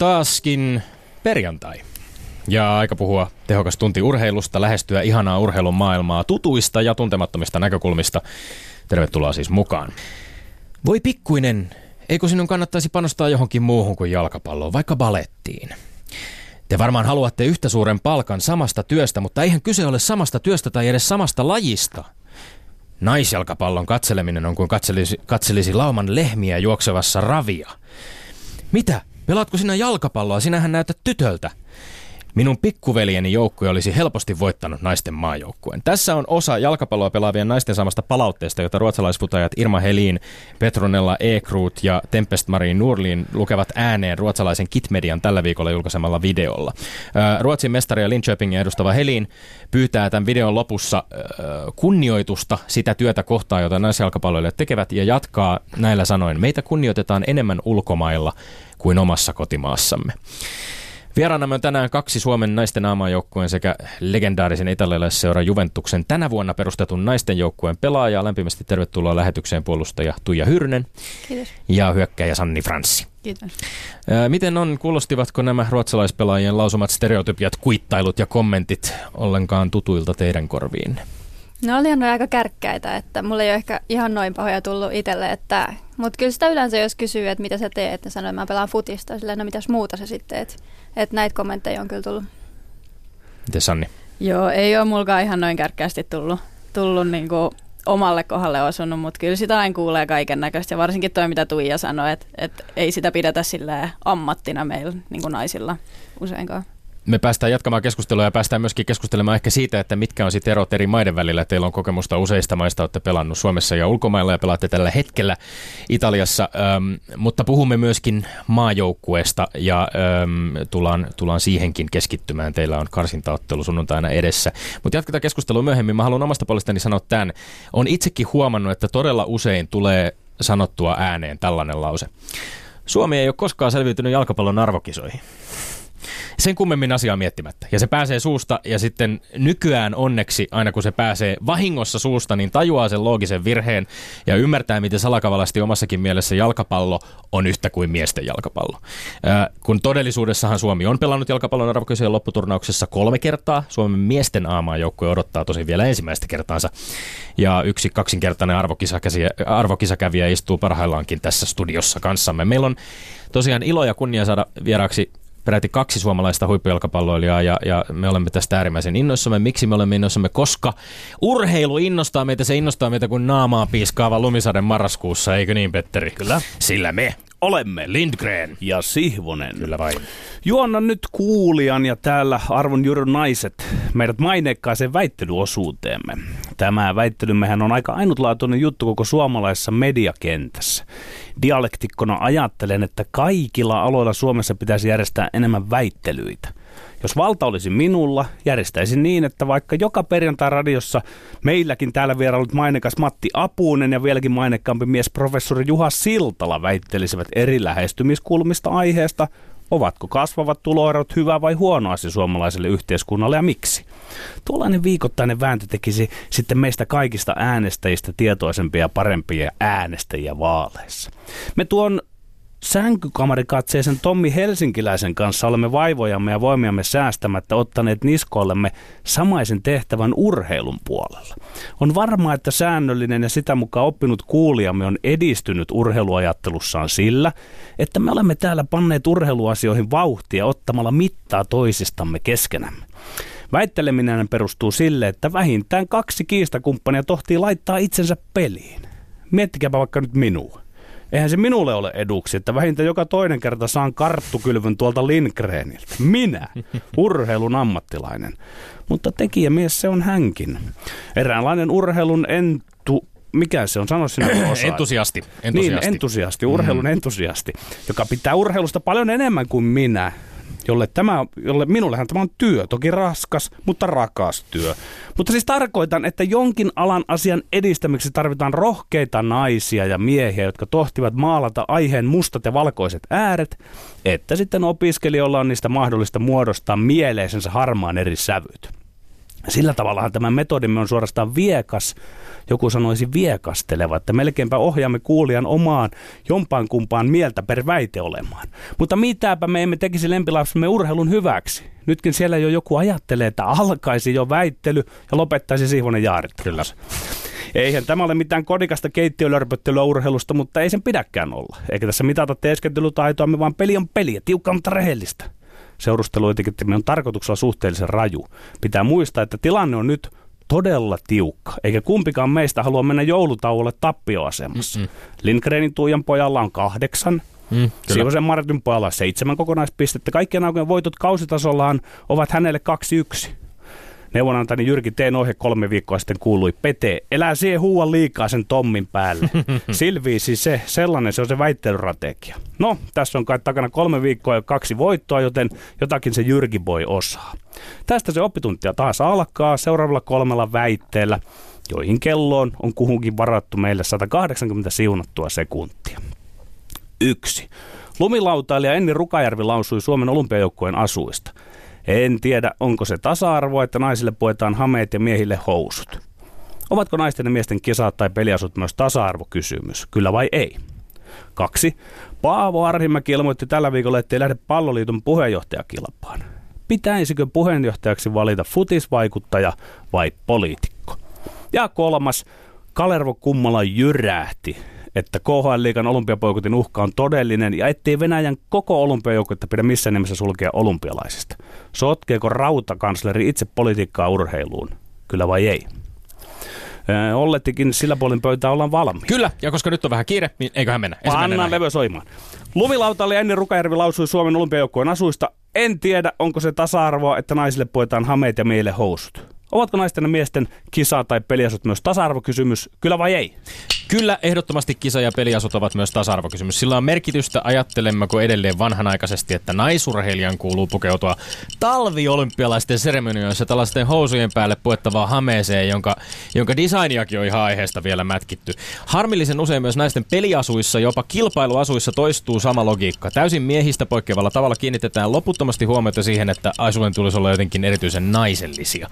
taaskin perjantai. Ja aika puhua tehokas tunti urheilusta, lähestyä ihanaa urheilun maailmaa tutuista ja tuntemattomista näkökulmista. Tervetuloa siis mukaan. Voi pikkuinen, eikö sinun kannattaisi panostaa johonkin muuhun kuin jalkapalloon, vaikka balettiin? Te varmaan haluatte yhtä suuren palkan samasta työstä, mutta eihän kyse ole samasta työstä tai edes samasta lajista. Naisjalkapallon katseleminen on kuin katselisi, katselisi lauman lehmiä juoksevassa ravia. Mitä? Pelaatko sinä jalkapalloa? Sinähän näytät tytöltä. Minun pikkuveljeni joukkue olisi helposti voittanut naisten maajoukkueen. Tässä on osa jalkapalloa pelaavien naisten samasta palautteesta, jota ruotsalaisfutajat Irma Helin, Petronella Ekruut ja Tempest Marie Nurlin lukevat ääneen ruotsalaisen Kitmedian tällä viikolla julkaisemalla videolla. Ruotsin mestari ja Linköpingin edustava Helin pyytää tämän videon lopussa kunnioitusta sitä työtä kohtaan, jota naisjalkapalloilijat tekevät ja jatkaa näillä sanoin. Meitä kunnioitetaan enemmän ulkomailla kuin omassa kotimaassamme. Vieraanamme on tänään kaksi Suomen naisten aamajoukkueen sekä legendaarisen italialaisseuran Juventuksen tänä vuonna perustetun naisten joukkueen pelaaja. Lämpimästi tervetuloa lähetykseen puolustaja Tuija Hyrnen Kiitos. ja hyökkäjä Sanni Franssi. Kiitos. Miten on, kuulostivatko nämä ruotsalaispelaajien lausumat stereotypiat, kuittailut ja kommentit ollenkaan tutuilta teidän korviin? No olihan ne aika kärkkäitä, että mulla ei ole ehkä ihan noin pahoja tullut itselle, että, mutta kyllä sitä yleensä jos kysyy, että mitä sä teet, että sanoo, että mä pelaan futista, silleen, no mitäs muuta sä sitten teet. Että näitä kommentteja on kyllä tullut. Miten Sanni? Joo, ei ole mulkaan ihan noin kärkkäästi tullut, tullut niinku omalle kohdalle osunut, mutta kyllä sitä aina kuulee kaiken näköistä. Ja varsinkin toi, mitä Tuija sanoi, että, että ei sitä pidetä sillä ammattina meillä niin naisilla useinkaan me päästään jatkamaan keskustelua ja päästään myöskin keskustelemaan ehkä siitä, että mitkä on sitten erot eri maiden välillä. Teillä on kokemusta useista maista, olette pelannut Suomessa ja ulkomailla ja pelaatte tällä hetkellä Italiassa, ähm, mutta puhumme myöskin maajoukkueesta ja ähm, tullaan, tullaan siihenkin keskittymään. Teillä on karsintaottelu sunnuntaina edessä. Mutta jatketaan keskustelua myöhemmin. Mä haluan omasta puolestani sanoa tämän. On itsekin huomannut, että todella usein tulee sanottua ääneen tällainen lause. Suomi ei ole koskaan selviytynyt jalkapallon arvokisoihin sen kummemmin asiaa miettimättä. Ja se pääsee suusta ja sitten nykyään onneksi aina kun se pääsee vahingossa suusta, niin tajuaa sen loogisen virheen ja ymmärtää, miten salakavalasti omassakin mielessä jalkapallo on yhtä kuin miesten jalkapallo. Äh, kun todellisuudessahan Suomi on pelannut jalkapallon arvokisojen lopputurnauksessa kolme kertaa. Suomen miesten joukkue odottaa tosi vielä ensimmäistä kertaansa. Ja yksi kaksinkertainen arvokisakävijä istuu parhaillaankin tässä studiossa kanssamme. Meillä on tosiaan ilo ja kunnia saada vieraaksi peräti kaksi suomalaista huippujalkapalloilijaa ja, ja me olemme tästä äärimmäisen innoissamme. Miksi me olemme innoissamme? Koska urheilu innostaa meitä, se innostaa meitä kuin naamaa piiskaava lumisaden marraskuussa, eikö niin Petteri? Kyllä. Sillä me olemme Lindgren ja Sihvonen. Kyllä vain. Juonna nyt kuulijan ja täällä arvon juuri naiset meidät maineikkaaseen väittelyosuuteemme. Tämä väittelymmehän on aika ainutlaatuinen juttu koko suomalaisessa mediakentässä. Dialektikkona ajattelen, että kaikilla aloilla Suomessa pitäisi järjestää enemmän väittelyitä. Jos valta olisi minulla, järjestäisin niin, että vaikka joka perjantai radiossa meilläkin täällä vierailut mainekas Matti Apuunen ja vieläkin mainekkaampi mies professori Juha Siltala väittelisivät eri lähestymiskulmista aiheesta, ovatko kasvavat tuloerot hyvä vai huono asia suomalaiselle yhteiskunnalle ja miksi. Tuollainen viikoittainen vääntö tekisi sitten meistä kaikista äänestäjistä tietoisempia ja parempia äänestäjiä vaaleissa. Me tuon sänkykamarikatseisen Tommi Helsinkiläisen kanssa olemme vaivojamme ja voimiamme säästämättä ottaneet niskollemme samaisen tehtävän urheilun puolella. On varmaa, että säännöllinen ja sitä mukaan oppinut kuulijamme on edistynyt urheiluajattelussaan sillä, että me olemme täällä panneet urheiluasioihin vauhtia ottamalla mittaa toisistamme keskenämme. Väitteleminen perustuu sille, että vähintään kaksi kiistakumppania tohtii laittaa itsensä peliin. Miettikääpä vaikka nyt minua. Eihän se minulle ole eduksi, että vähintään joka toinen kerta saan karttukylvyn tuolta Lindgreniltä. Minä, urheilun ammattilainen. Mutta tekijämies se on hänkin. Eräänlainen urheilun entu, mikä se on, sano sinä osa. entusiasti. entusiasti. Niin, entusiasti, urheilun mm. entusiasti, joka pitää urheilusta paljon enemmän kuin minä jolle, tämä, jolle minullehan tämä on työ, toki raskas, mutta rakas työ. Mutta siis tarkoitan, että jonkin alan asian edistämiseksi tarvitaan rohkeita naisia ja miehiä, jotka tohtivat maalata aiheen mustat ja valkoiset ääret, että sitten opiskelijoilla on niistä mahdollista muodostaa mieleisensä harmaan eri sävyt. Sillä tavallahan tämä metodimme on suorastaan viekas, joku sanoisi viekasteleva, että melkeinpä ohjaamme kuulijan omaan jompaan kumpaan mieltä per väite olemaan. Mutta mitäpä me emme tekisi lempilapsemme urheilun hyväksi? Nytkin siellä jo joku ajattelee, että alkaisi jo väittely ja lopettaisi Sihvonen. Kyllä. Eihän tämä ole mitään kodikasta keittiölörpöttelyä urheilusta, mutta ei sen pidäkään olla. Eikä tässä mitata teeskentelytaitoamme, vaan peli on peliä, tiukkaa, mutta rehellistä. Seurusteluetikettimme on tarkoituksella suhteellisen raju. Pitää muistaa, että tilanne on nyt todella tiukka, eikä kumpikaan meistä halua mennä joulutauolle tappioasemassa. Mm-mm. Lindgrenin Tuijan pojalla on kahdeksan, Mm, Siivosen Martin pojalla seitsemän kokonaispistettä. Kaikkien aikojen voitot kausitasollaan ovat hänelle kaksi yksi. Neuvonantani Jyrki Teen ohje kolme viikkoa sitten kuului Pete, elää siihen huuan liikaa sen Tommin päälle. Silviisi se, sellainen se on se väittelystrategia. No, tässä on kai takana kolme viikkoa ja kaksi voittoa, joten jotakin se Jyrki voi osaa. Tästä se oppituntia taas alkaa seuraavalla kolmella väitteellä, joihin kelloon on kuhunkin varattu meille 180 siunattua sekuntia. Yksi. Lumilautailija Enni Rukajärvi lausui Suomen olympiajoukkueen asuista – en tiedä, onko se tasa-arvo, että naisille puetaan hameet ja miehille housut. Ovatko naisten ja miesten kisat tai peliasut myös tasa-arvokysymys? Kyllä vai ei? Kaksi. Paavo Arhimäki ilmoitti tällä viikolla, ettei lähde palloliiton puheenjohtajakilpaan. Pitäisikö puheenjohtajaksi valita futisvaikuttaja vai poliitikko? Ja kolmas. Kalervo Kummala jyrähti että KHL-liigan olympiapoikutin uhka on todellinen ja ettei Venäjän koko olympiajoukkuetta pidä missään nimessä sulkea olympialaisista. Sotkeeko rautakansleri itse politiikkaa urheiluun? Kyllä vai ei? Ollettikin sillä puolin pöytää ollaan valmiita. Kyllä, ja koska nyt on vähän kiire, niin eiköhän mennä. Pannaan levy soimaan. Lumilautalle Enni Rukajärvi lausui Suomen olympiajoukkueen asuista. En tiedä, onko se tasa-arvoa, että naisille puetaan hameet ja meille housut. Ovatko naisten ja miesten kisa- tai peliasut myös tasa-arvokysymys, kyllä vai ei? Kyllä, ehdottomasti kisa- ja peliasut ovat myös tasa-arvokysymys. Sillä on merkitystä, ajattelemmeko edelleen vanhanaikaisesti, että naisurheilijan kuuluu pukeutua talviolympialaisten seremonioissa tällaisten housujen päälle puettavaa hameeseen, jonka, jonka designiakin on ihan aiheesta vielä mätkitty. Harmillisen usein myös naisten peliasuissa, jopa kilpailuasuissa toistuu sama logiikka. Täysin miehistä poikkeavalla tavalla kiinnitetään loputtomasti huomiota siihen, että aisujen tulisi olla jotenkin erityisen naisellisia.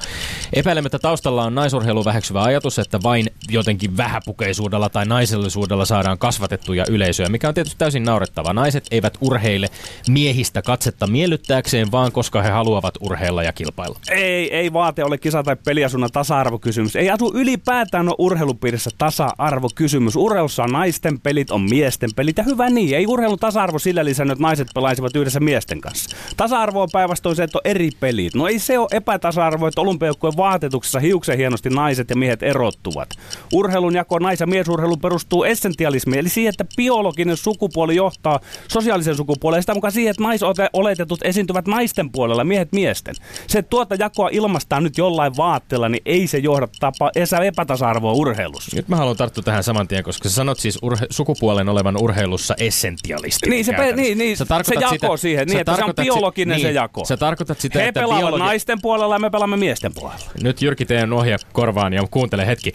Epäilemättä taustalla on naisurheilu väheksyvä ajatus, että vain jotenkin vähäpukeisuudella tai naisellisuudella saadaan kasvatettuja yleisöjä, mikä on tietysti täysin naurettava. Naiset eivät urheile miehistä katsetta miellyttääkseen, vaan koska he haluavat urheilla ja kilpailla. Ei, ei vaate ole kisa- tai peliasunnan tasa-arvokysymys. Ei asu ylipäätään ole urheilupiirissä tasa-arvokysymys. Urheilussa on naisten pelit, on miesten pelit ja hyvä niin. Ei urheilun tasa-arvo sillä lisännyt, että naiset pelaisivat yhdessä miesten kanssa. Tasa-arvo on päinvastoin se, että on eri pelit. No ei se ole epätasa-arvo, että vaatetuksessa hiuksen hienosti naiset ja miehet erottuvat. Urheilun jako nais- ja miesurheilu perustuu essentialismiin, eli siihen, että biologinen sukupuoli johtaa sosiaalisen sukupuoleen, sitä mukaan siihen, että naisoletetut esiintyvät naisten puolella, miehet miesten. Se, että tuota jakoa ilmastaa nyt jollain vaatteella, niin ei se johda tapa, epätasa-arvoa urheilussa. Nyt mä haluan tarttua tähän saman tien, koska sä sanot siis urhe- sukupuolen olevan urheilussa essentialisti. Niin, se, pe- niin, niin, se, se jako sitä, siihen, niin, että se on biologinen si- se niin, jako. Sä tarkoitat sitä, He että pelaavat biologi- naisten puolella ja me pelaamme miesten puolella. Nyt Jyrki teen ohje korvaan ja kuuntele hetki.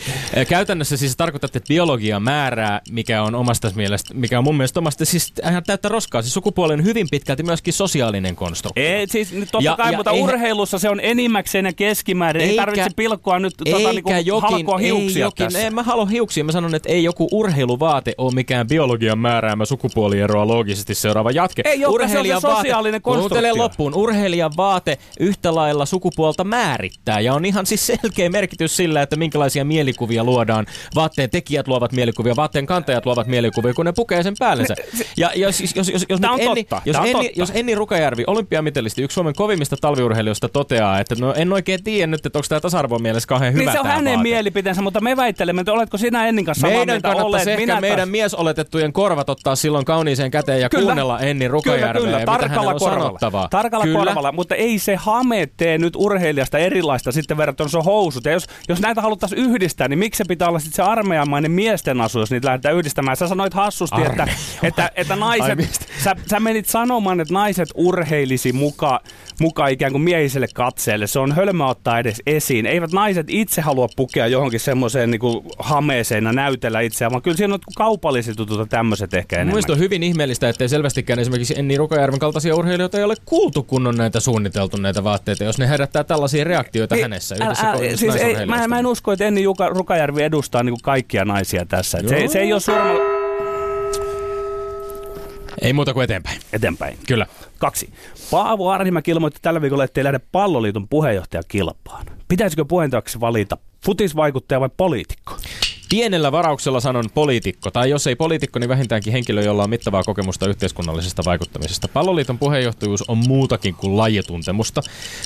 Käytännössä siis tarkoitat, että biologia määrää, mikä on omasta mielestä, mikä on mun mielestä omasta siis ihan täyttä roskaa. Siis sukupuoli on hyvin pitkälti myöskin sosiaalinen konstruktio. Ei, siis totta Ja- kai, ja mutta eihän- urheilussa se on enimmäkseen ja keskimäärin. Ei Eikä- tarvitse pilkkoa nyt tota, niinku, halkoa ei hiuksia jokin, tässä. en mä halua hiuksia, mä sanon, että ei joku urheiluvaate ole mikään biologian määräämä sukupuolieroa loogisesti seuraava jatke. Ei olekaan, se on se sosiaalinen konstruktio. Kuuntele loppuun. Urheilijan vaate yhtä lailla sukupuolta määrittää ja on ihan siis selkeä merkitys sillä, että minkälaisia mielikuvia luodaan. Vaatteen tekijät luovat mielikuvia, vaatteen kantajat luovat mielikuvia, kun ne pukee sen päällensä. Ja jos, jos, jos, jos, jos, nyt on Enni, jos, on Enni, totta. jos Enni Rukajärvi, olympiamitelisti, yksi Suomen kovimmista talviurheilijoista toteaa, että no en oikein tiedä nyt, että onko tämä tasa-arvon mielessä kauhean hyvä Niin se on hänen vaate. mielipiteensä, mutta me väittelemme, että oletko sinä Ennin kanssa samaa Meidän mieltä? Olet, ehkä minä meidän taas- miesoletettujen korvat ottaa silloin kauniiseen käteen ja Kyllä. kuunnella Enni Rukajärveä Kyllä, kyllä, tarkalla on korvalla. Tarkalla kyllä. korvalla, mutta ei se hame tee nyt urheilijasta erilaista sitten verrattuna se on housut. Ja jos, jos näitä haluttaisiin yhdistää, niin miksi se pitää olla sitten se armeijamainen miesten asu, jos niitä lähdetään yhdistämään? Sä sanoit hassusti, että, Armeijamainen. että, että Ai naiset, mistä? sä, sä menit sanomaan, että naiset urheilisi mukaan muka ikään kuin miehiselle katseelle. Se on hölmö ottaa edes esiin. Eivät naiset itse halua pukea johonkin semmoiseen niin hameeseen ja näytellä itseään, vaan kyllä siinä on kaupalliset jutut ja tämmöiset ehkä enemmän. Mielestäni on hyvin ihmeellistä, ettei selvästikään esimerkiksi Enni Rukajärven kaltaisia urheilijoita ei ole kuultu, kun on näitä suunniteltu näitä vaatteita, jos ne herättää tällaisia reaktioita Niin, äänessä yhdessä Älä, älä, siis ei, mä, mä en usko, että Enni Juka, Rukajärvi edustaa niin kaikkia naisia tässä. Et se, se ei ole surmalla Ei muuta kuin eteenpäin. eteenpäin. Kyllä. Kaksi. Paavo Arhimäki ilmoitti tällä viikolla, ettei lähde palloliiton puheenjohtajakilpaan. Pitäisikö puheenjohtajaksi valita futisvaikuttaja vai poliitikko? Pienellä varauksella sanon poliitikko, tai jos ei poliitikko, niin vähintäänkin henkilö, jolla on mittavaa kokemusta yhteiskunnallisesta vaikuttamisesta. Palloliiton puheenjohtajuus on muutakin kuin lajituntemusta.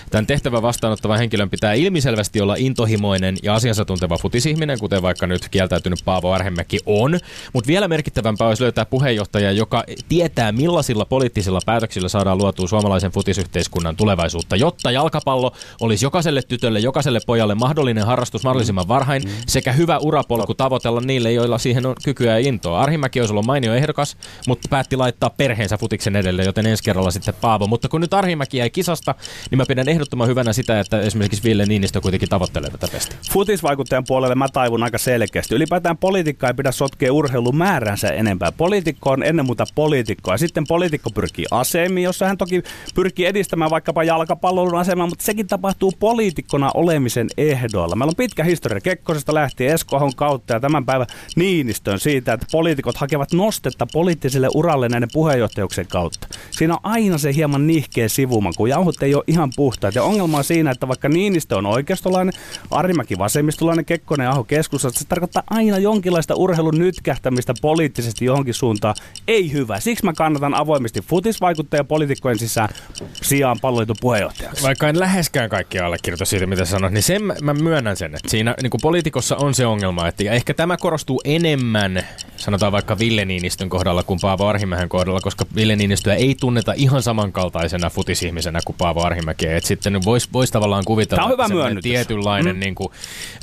Tämän tehtävän vastaanottava henkilön pitää ilmiselvästi olla intohimoinen ja asiansa tunteva futisihminen, kuten vaikka nyt kieltäytynyt Paavo Arhemäki on. Mutta vielä merkittävämpää olisi löytää puheenjohtaja, joka tietää millaisilla poliittisilla päätöksillä saadaan luotua suomalaisen futisyhteiskunnan tulevaisuutta, jotta jalkapallo olisi jokaiselle tytölle, jokaiselle pojalle mahdollinen harrastus mahdollisimman varhain sekä hyvä urapolku tavoitella niille, joilla siihen on kykyä ja intoa. Arhimäki olisi ollut mainio ehdokas, mutta päätti laittaa perheensä futiksen edelle, joten ensi kerralla sitten Paavo. Mutta kun nyt Arhimäki jäi kisasta, niin mä pidän ehdottoman hyvänä sitä, että esimerkiksi Ville Niinistö kuitenkin tavoittelee tätä pestiä. Futisvaikuttajan puolelle mä taivun aika selkeästi. Ylipäätään poliitikkaa ei pidä sotkea urheilun määränsä enempää. Poliitikko on ennen muuta poliitikkoa. Sitten poliitikko pyrkii asemiin, jossa hän toki pyrkii edistämään vaikkapa jalkapallon asemaa, mutta sekin tapahtuu poliitikkona olemisen ehdoilla. Meillä on pitkä historia Kekkosesta lähtien Eskohon kautta ja tämän päivän Niinistön siitä, että poliitikot hakevat nostetta poliittiselle uralle näiden puheenjohtajuuksien kautta. Siinä on aina se hieman nihkeä sivuma, kun jauhot ei ole ihan puhtaat. Ja ongelma on siinä, että vaikka Niinistö on oikeistolainen, Arimäki vasemmistolainen, Kekkonen ja Aho keskustassa, se tarkoittaa aina jonkinlaista urheilun nytkähtämistä poliittisesti johonkin suuntaan. Ei hyvä. Siksi mä kannatan avoimesti futisvaikuttaja poliitikkojen sisään sijaan palloliiton puheenjohtajaksi. Vaikka en läheskään kaikkia allekirjoita siitä, mitä sanoit, niin sen mä, myönnän sen, että siinä niin poliitikossa on se ongelma, että ja ehkä tämä korostuu enemmän, sanotaan vaikka Ville Niinistön kohdalla kuin Paavo Arhimäen kohdalla, koska Ville Niinistöä ei tunneta ihan samankaltaisena futisihmisenä kuin Paavo Arhimäki. Että sitten voisi vois tavallaan kuvitella, Tämä on hyvä että tietynlainen mm. niin kuin,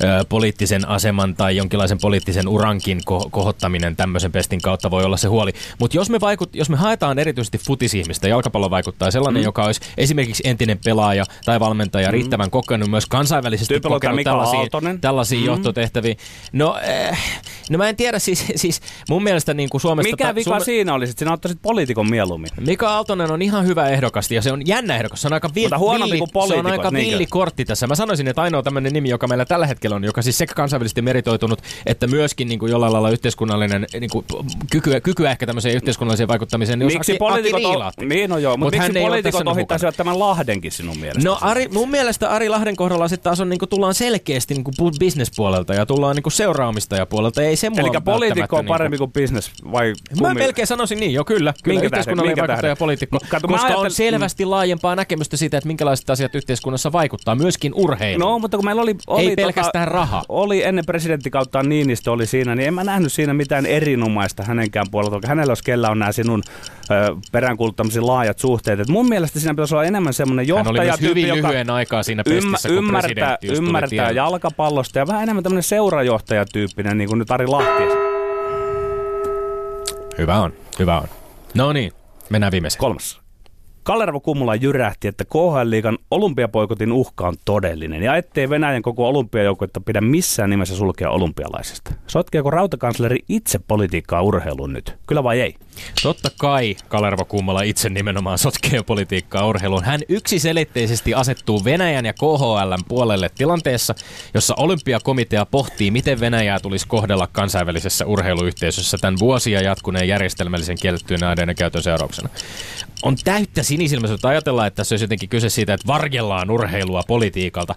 ö, poliittisen aseman tai jonkinlaisen poliittisen urankin ko- kohottaminen tämmöisen pestin kautta voi olla se huoli. Mutta jos me, vaikut, jos me haetaan erityisesti futisihmistä, jalkapallo vaikuttaa sellainen, mm. joka olisi esimerkiksi entinen pelaaja tai valmentaja, mm. riittävän kokenut myös kansainvälisesti tämä kokenut Mika tällaisia, Aaltonen. tällaisia Mm. johtotehtäviä. No, äh, no mä en tiedä, siis, siis mun mielestä niin kuin Suomesta... Mikä vika Suome- siinä olisi, että sinä ottaisit poliitikon mieluummin? Mika Aaltonen on ihan hyvä ehdokas ja se on jännä ehdokas. Se on aika, vil- Mutta huonompi villi, kuin se on aika niinkö? villi kortti tässä. Mä sanoisin, että ainoa tämmöinen nimi, joka meillä tällä hetkellä on, joka siis sekä kansainvälisesti meritoitunut, että myöskin niin kuin jollain lailla yhteiskunnallinen niin kuin, kykyä, kykyä ehkä tämmöiseen yhteiskunnalliseen vaikuttamiseen. Niin Miksi poliitikot, Aki o- Niilahti. niin no joo, Mut mutta miksi poliitikot ohittaisivat tämän Lahdenkin sinun mielestäsi? No Ari, mun mielestä Ari Lahden kohdalla sitten taas on, niin kuin, tullaan selkeästi niin kuin bisnespuolelta ja tullaan niin kuin seuraamistajapuolelta. Ei se Eli poliitikko on parempi kuin business vai Mä kummi? melkein sanoisin niin, jo kyllä. kyllä Minkä yhteiskunnallinen tähden? Vaikuttaja poliitikko. Kato, mä koska on ajattelin- selvästi laajempaa näkemystä siitä, että minkälaiset asiat yhteiskunnassa vaikuttaa, myöskin urheilu. No, mutta kun meillä oli... oli Ei pelkästään raha. Oli ennen presidenttikautta Niinistö oli siinä, niin en mä nähnyt siinä mitään erinomaista hänenkään puolelta. Hänellä, jos kellä on nämä sinun peräänkuuluttamasi laajat suhteet. Et mun mielestä siinä pitäisi olla enemmän semmoinen Hän oli hyvin joka lyhyen aikaa siinä pestissä, kun ymmärtää, presidentti ymmärtää jalkapallosta ja vähän enemmän tämmöinen seurajohtajatyyppinen, niin kuin nyt Ari Lahti. Hyvä on, hyvä on. No niin, mennään viimeiseen. Kolmas. Kalervo Kummula jyrähti, että KHL-liigan olympiapoikotin uhka on todellinen ja ettei Venäjän koko olympiajoukkuetta pidä missään nimessä sulkea olympialaisista. Sotkeeko rautakansleri itse politiikkaa urheiluun nyt? Kyllä vai ei? Totta kai Kalervo Kummala itse nimenomaan sotkee politiikkaa urheiluun. Hän yksiselitteisesti asettuu Venäjän ja KHLn puolelle tilanteessa, jossa olympiakomitea pohtii, miten Venäjää tulisi kohdella kansainvälisessä urheiluyhteisössä tämän vuosia jatkuneen järjestelmällisen kiellettyjen aineiden käytön seurauksena. On täyttä sinisilmäisyyttä ajatella, että tässä olisi jotenkin kyse siitä, että varjellaan urheilua politiikalta.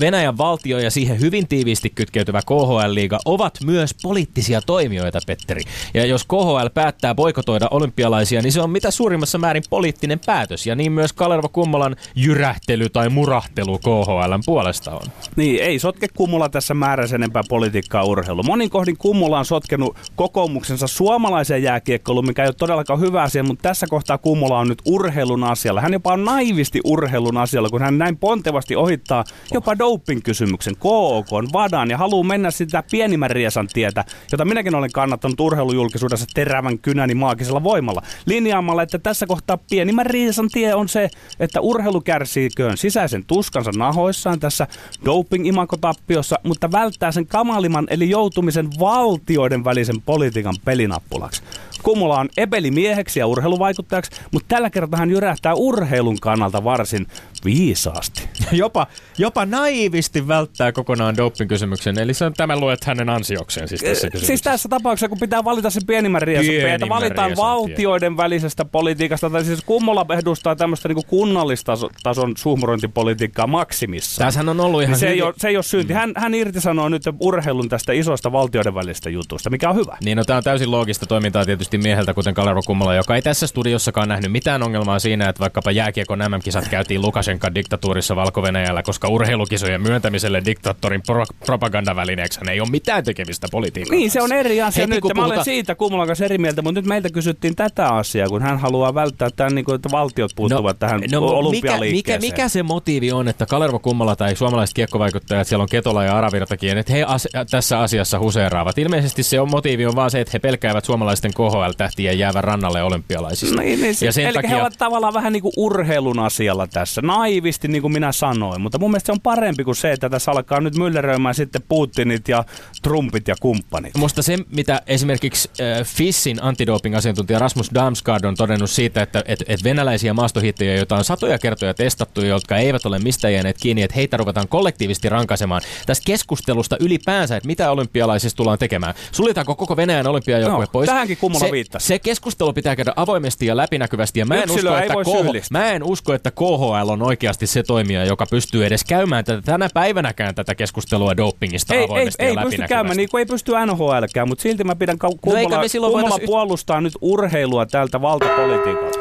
Venäjän valtio ja siihen hyvin tiiviisti kytkeytyvä KHL-liiga ovat myös poliittisia toimijoita, Petteri. Ja jos KHL päättää boikotoida olympialaisia, niin se on mitä suurimmassa määrin poliittinen päätös. Ja niin myös Kalervo Kummolan jyrähtely tai murahtelu KHLn puolesta on. Niin, ei sotke Kummula tässä määrässä enempää politiikkaa urheilu. Monin kohdin Kummula on sotkenut kokoomuksensa suomalaiseen jääkiekkoiluun, mikä ei ole todellakaan hyvä asia, mutta tässä kohtaa Kummula on nyt urheilun asialla. Hän jopa on naivisti urheilun asialla, kun hän näin pontevasti ohittaa jopa doping-kysymyksen KOK, Vadan ja haluaa mennä sitä pienimmän riesan tietä, jota minäkin olen kannattanut urheilujulkisuudessa terävän kynäni maagisella voimalla. Linjaamalla, että tässä kohtaa pienimmän riesan tie on se, että urheilu kärsiiköön sisäisen tuskansa nahoissaan tässä doping-imakotappiossa, mutta välttää sen kamalimman eli joutumisen valtioiden välisen politiikan pelinappulaksi. Kumula on epelimieheksi ja urheiluvaikuttajaksi, mutta tällä kertaa hän jyrähtää urheilun kannalta varsin viisaasti. jopa, jopa naivisti välttää kokonaan doping-kysymyksen, eli se on tämän luet hänen ansiokseen siis tässä kysymyksessä. Siis tässä tapauksessa, kun pitää valita se pienimmän riesan tie, että valitaan riesan valtioiden välisestä politiikasta, tai siis Kummola edustaa tämmöistä niin kunnallistason suhmurointipolitiikkaa maksimissa. Tässähän on ollut ihan Niin se, ei hyvin- ole, se ei ole synti. Hän, hän irtisanoo nyt urheilun tästä isosta valtioiden välistä jutusta, mikä on hyvä. Niin no tämä on täysin loogista toimintaa tietysti mieheltä, kuten Kalervo Kummola, joka ei tässä studiossakaan nähnyt mitään ongelmaa siinä, että vaikkapa jääkiekon MM-kisat käytiin Lukashenkan diktatuurissa valko koska urheilukisojen myöntämiselle diktaattorin pro- propagandavälineeksi ei ole mitään tekemistä politiikan Niin, se on eri asia Heti nyt. kun Mä olen siitä Kummolan kanssa eri mieltä, mutta nyt meiltä kysyttiin tätä asiaa, kun hän haluaa välttää tämän, niin kuin, että valtiot puuttuvat tähän no, mikä, mikä, olympialiikkeeseen. mikä se motiivi on, että Kalervo Kummola tai suomalaiset kiekkovaikuttajat, siellä on Ketola ja Aravirtakin, että he as- tässä asiassa huseeraavat. Ilmeisesti se on motiivi on vaan se, että he pelkäävät suomalaisten KHL-tähtien jäävän rannalle olympialaisista. Niin, niin, ja sen eli takia... he ovat tavallaan vähän niin kuin urheilun asialla tässä, naivisti niin kuin minä sanoin, mutta mun mielestä se on parempi kuin se, että tässä alkaa nyt mylleröimään sitten Putinit ja Trumpit ja kumppanit. Musta se, mitä esimerkiksi äh, FISin antidoping-asiantuntija Rasmus Damsgaard on todennut siitä, että et, et venäläisiä maastohittejä, joita on satoja kertoja testattu, jotka eivät ole mistään jääneet kiinni, että heitä ruvetaan kollektiivisesti rankaisemaan tästä keskustelusta ylipäänsä, että mitä olympialaisissa tullaan tekemään. Suljetaanko koko Venäjän olympiajoukkue Joo, pois? tähänkin se, viittasi. se keskustelu pitää käydä avoimesti ja läpinäkyvästi, ja mä en, usko, ei että KH, mä en usko, että KHL on oikeasti se toimija, joka pystyy edes käymään tätä, tänä päivänäkään tätä keskustelua dopingista Ei, ei, avoimesti ei ja pysty läpinäkyvästi. käymään, niin kuin ei pysty NHLkään, mutta silti mä pidän No Kummola, me silloin Kummola voitais- puolustaa nyt urheilua tältä valtapolitiikalta.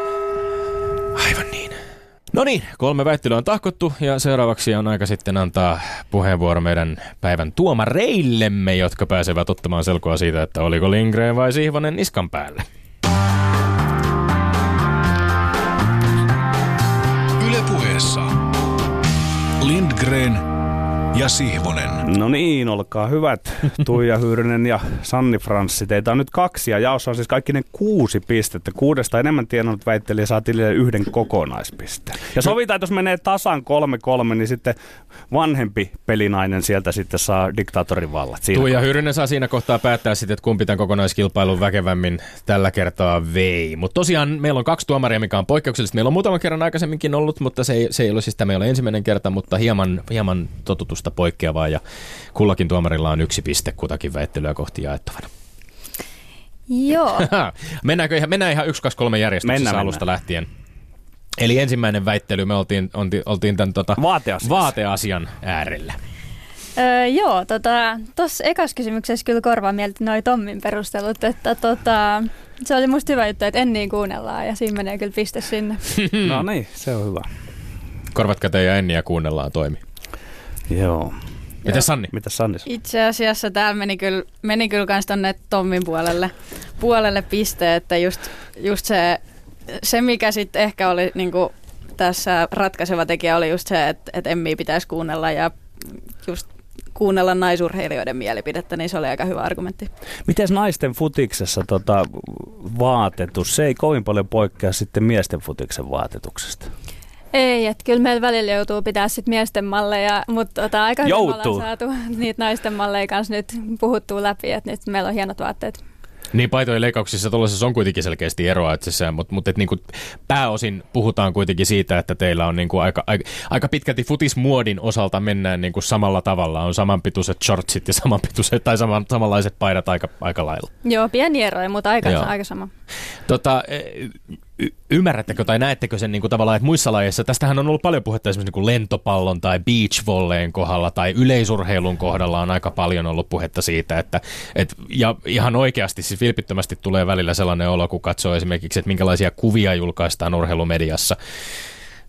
No niin, kolme väittelyä on tahkottu ja seuraavaksi on aika sitten antaa puheenvuoro meidän päivän tuomareillemme, jotka pääsevät ottamaan selkoa siitä, että oliko Lindgren vai Sihvonen niskan päällä. Yle puheessa. Lindgren ja Sihvonen. No niin, olkaa hyvät. Tuija Hyyrinen ja Sanni Franssi. Teitä on nyt kaksi ja jaossa on siis kaikki ne kuusi pistettä. Kuudesta enemmän tienannut väittelijä saa tilille yhden kokonaispisteen. Ja sovitaan, että jos menee tasan kolme kolme, niin sitten vanhempi pelinainen sieltä sitten saa diktaattorin vallat. Siinä Tuija Hyrynen saa siinä kohtaa päättää sitten, että kumpi tämän kokonaiskilpailun väkevämmin tällä kertaa vei. Mutta tosiaan meillä on kaksi tuomaria, mikä on poikkeuksellista. Meillä on muutaman kerran aikaisemminkin ollut, mutta se ei, se ei ole siis tämä ei ole ensimmäinen kerta, mutta hieman, hieman totutusta poikkeavaa. Ja kullakin tuomarilla on yksi piste kutakin väittelyä kohti jaettavana. Joo. Mennäänkö ihan, mennään ihan 1, 2, 3 järjestyksessä Mennään, alusta lähtien. Eli ensimmäinen väittely, me oltiin, oltiin, oltiin tämän tota, Vaateasiassa. vaateasian äärellä. Öö, joo, tota, tuossa ekas kysymyksessä kyllä korvaan mielti noi Tommin perustelut, että tota, se oli musta hyvä juttu, että en niin kuunnellaan ja siinä menee kyllä piste sinne. No niin, se on hyvä. Korvat käteen ja enniä kuunnellaan toimi. Joo. Miten Sanni? Mitä Sanni? Itse asiassa täällä meni kyllä, meni kyllä kans tonne Tommin puolelle, puolelle piste, että just, just se, se, mikä sitten ehkä oli niinku tässä ratkaiseva tekijä oli just se, että, että Emmi pitäisi kuunnella ja just kuunnella naisurheilijoiden mielipidettä, niin se oli aika hyvä argumentti. Miten naisten futiksessa tota, vaatetus, se ei kovin paljon poikkea sitten miesten futiksen vaatetuksesta. Ei, että kyllä meillä välillä joutuu pitää sit miesten malleja, mutta tota, aika hyvin ollaan saatu niitä naisten malleja kanssa nyt puhuttua läpi, että nyt meillä on hienot vaatteet. Niin paitojen leikkauksissa tuollaisessa on kuitenkin selkeästi eroa, että se, mutta, mutta että niin kuin pääosin puhutaan kuitenkin siitä, että teillä on niin kuin aika, aika, aika pitkälti futismuodin osalta mennään niin kuin samalla tavalla. On samanpituiset shortsit ja samanpituiset tai saman, samanlaiset paidat aika, aika lailla. Joo, pieni eroja, mutta aika, Joo. aika sama. Tota, y- ymmärrättekö tai näettekö sen niin kuin tavallaan, että muissa lajeissa, tästähän on ollut paljon puhetta esimerkiksi niin kuin lentopallon tai beachvolleen kohdalla tai yleisurheilun kohdalla on aika paljon ollut puhetta siitä, että et, ja ihan oikeasti siis vilpittömästi tulee välillä sellainen olo, kun katsoo esimerkiksi, että minkälaisia kuvia julkaistaan urheilumediassa,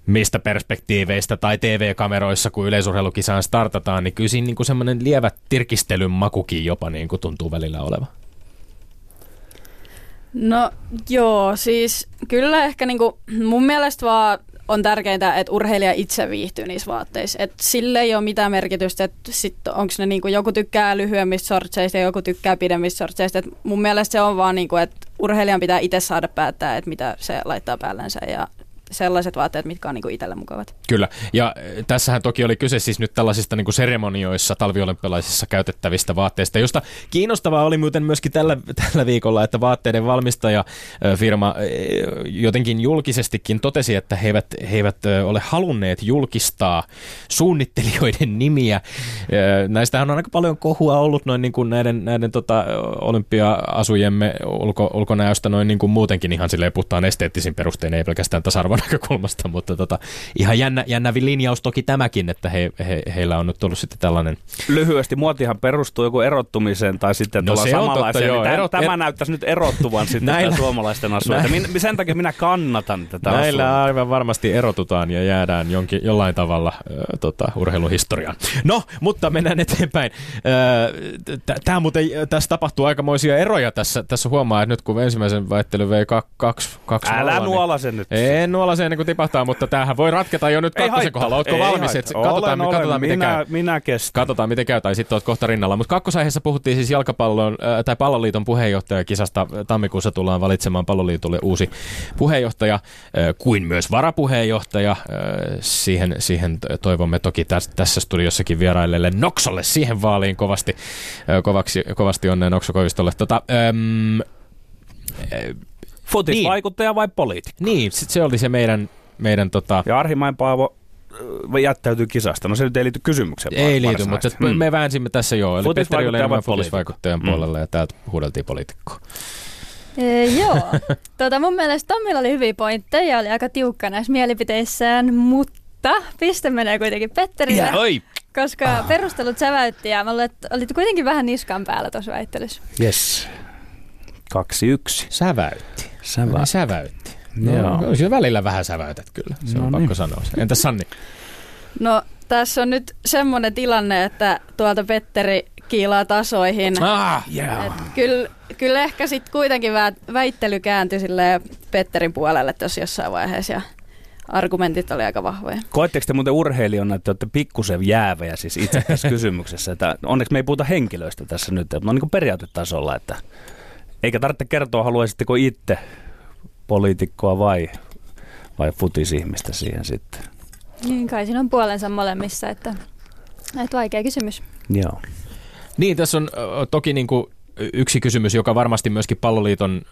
mistä perspektiiveistä tai TV-kameroissa, kun yleisurheilukisaan startataan, niin kyllä siinä niin semmoinen lievä tirkistelyn makukin jopa niin kuin tuntuu välillä olevan. No joo, siis kyllä ehkä niinku, mun mielestä vaan on tärkeintä, että urheilija itse viihtyy niissä vaatteissa. Et sille ei ole mitään merkitystä, että onko ne niinku, joku tykkää lyhyemmistä sortseista ja joku tykkää pidemmistä sortseista. Et mun mielestä se on vaan, niinku, että urheilijan pitää itse saada päättää, että mitä se laittaa päällensä ja sellaiset vaatteet, mitkä on niin itselle mukavat. Kyllä, ja äh, tässähän toki oli kyse siis nyt tällaisista niin seremonioissa talviolympialaisissa käytettävistä vaatteista, josta kiinnostavaa oli muuten myöskin tällä, tällä viikolla, että vaatteiden valmistaja äh, firma äh, jotenkin julkisestikin totesi, että he eivät, he eivät ole halunneet julkistaa suunnittelijoiden nimiä. Äh, Näistähän on aika paljon kohua ollut noin niin kuin näiden, näiden tota, olympia-asujemme ulko, ulkonäöstä noin niin kuin muutenkin ihan silleen puhtaan esteettisin perustein, ei pelkästään tasa-arvon näkökulmasta, mutta tota, ihan jännä, jännä linjaus toki tämäkin, että he, he, heillä on nyt ollut sitten tällainen Lyhyesti, muotihan perustuu joku erottumiseen tai sitten No on totta, samanlaiseen. joo. niin tämä, Erot- tämä er- näyttäisi nyt erottuvan sitten Näillä- Näillä... suomalaisten asuilta. Min, sen takia minä kannatan tätä Näillä asua. aivan varmasti erotutaan ja jäädään jonkin, jollain tavalla äh, tota, urheiluhistoriaan. No, mutta mennään eteenpäin. Äh, Tämä muuten, tässä tapahtuu aikamoisia eroja tässä. Tässä huomaa, että nyt kun ensimmäisen väittelyn vei 2 Älä nuola sen nyt. En nuola sen ennen kuin tipahtaa, mutta tämähän voi ratketa jo nyt kakkosen kohdalla. Ootko Ei valmis? Et, katsotaan, olen, katsotaan, olen. miten minä, käy. Minä kestän. Katsotaan, miten käy, tai sitten olet kohta rinnalla. Mutta kakkosaiheessa puhuttiin siis jalkapallon, äh, tai palloliiton puheenjohtajakisasta. Tammikuussa tullaan valitsemaan palloliitolle uusi puheenjohtaja, äh, kuin myös varapuheenjohtaja. Äh, siihen, siihen toivomme toki täs, tässä studiossakin vierailleelle Noksolle siihen vaaliin kovasti, äh, kovaksi, kovasti onnea Nokso Koivistolle. Tota, ähm, Futisvaikuttaja vai poliitikko? niin, sit se oli se meidän, meidän tota, Ja Arhimain Paavo äh, jättäytyy kisasta. No se nyt ei liity kysymykseen. Ei liity, mutta mm. me väänsimme tässä joo. Eli Petteri oli enemmän futisvaikuttajan Mm. puolella ja täältä huudeltiin poliitikkoa. Ee, joo. Tota, mun mielestä Tommilla oli hyviä pointteja ja oli aika tiukka näissä mielipiteissään, mutta piste menee kuitenkin Petterille, Oi! koska ah. perustelut säväytti ja mä luulen, että olit kuitenkin vähän niskan päällä tuossa väittelyssä. Yes. Kaksi yksi. Säväytti. Sävä. Niin säväytti. Joo. No, kyllä välillä vähän säväytät kyllä, se on No pakko niin. sanoa. Entäs Sanni? No tässä on nyt semmoinen tilanne, että tuolta Petteri kiilaa tasoihin. Ah! Yeah. Et kyllä, kyllä ehkä sitten kuitenkin vä- väittely kääntyi Petterin puolelle tuossa jossain vaiheessa ja argumentit oli aika vahvoja. Koetteko te muuten urheilijana, että olette pikkusen jäävejä siis itse tässä kysymyksessä? Että onneksi me ei puhuta henkilöistä tässä nyt, että no niin kuin periaatetasolla, että eikä tarvitse kertoa, haluaisitteko itse poliitikkoa vai, vai futisihmistä siihen sitten. Niin kai siinä on puolensa molemmissa, että, että vaikea kysymys. Joo. Niin, tässä on toki niin kuin yksi kysymys, joka varmasti myöskin palloliiton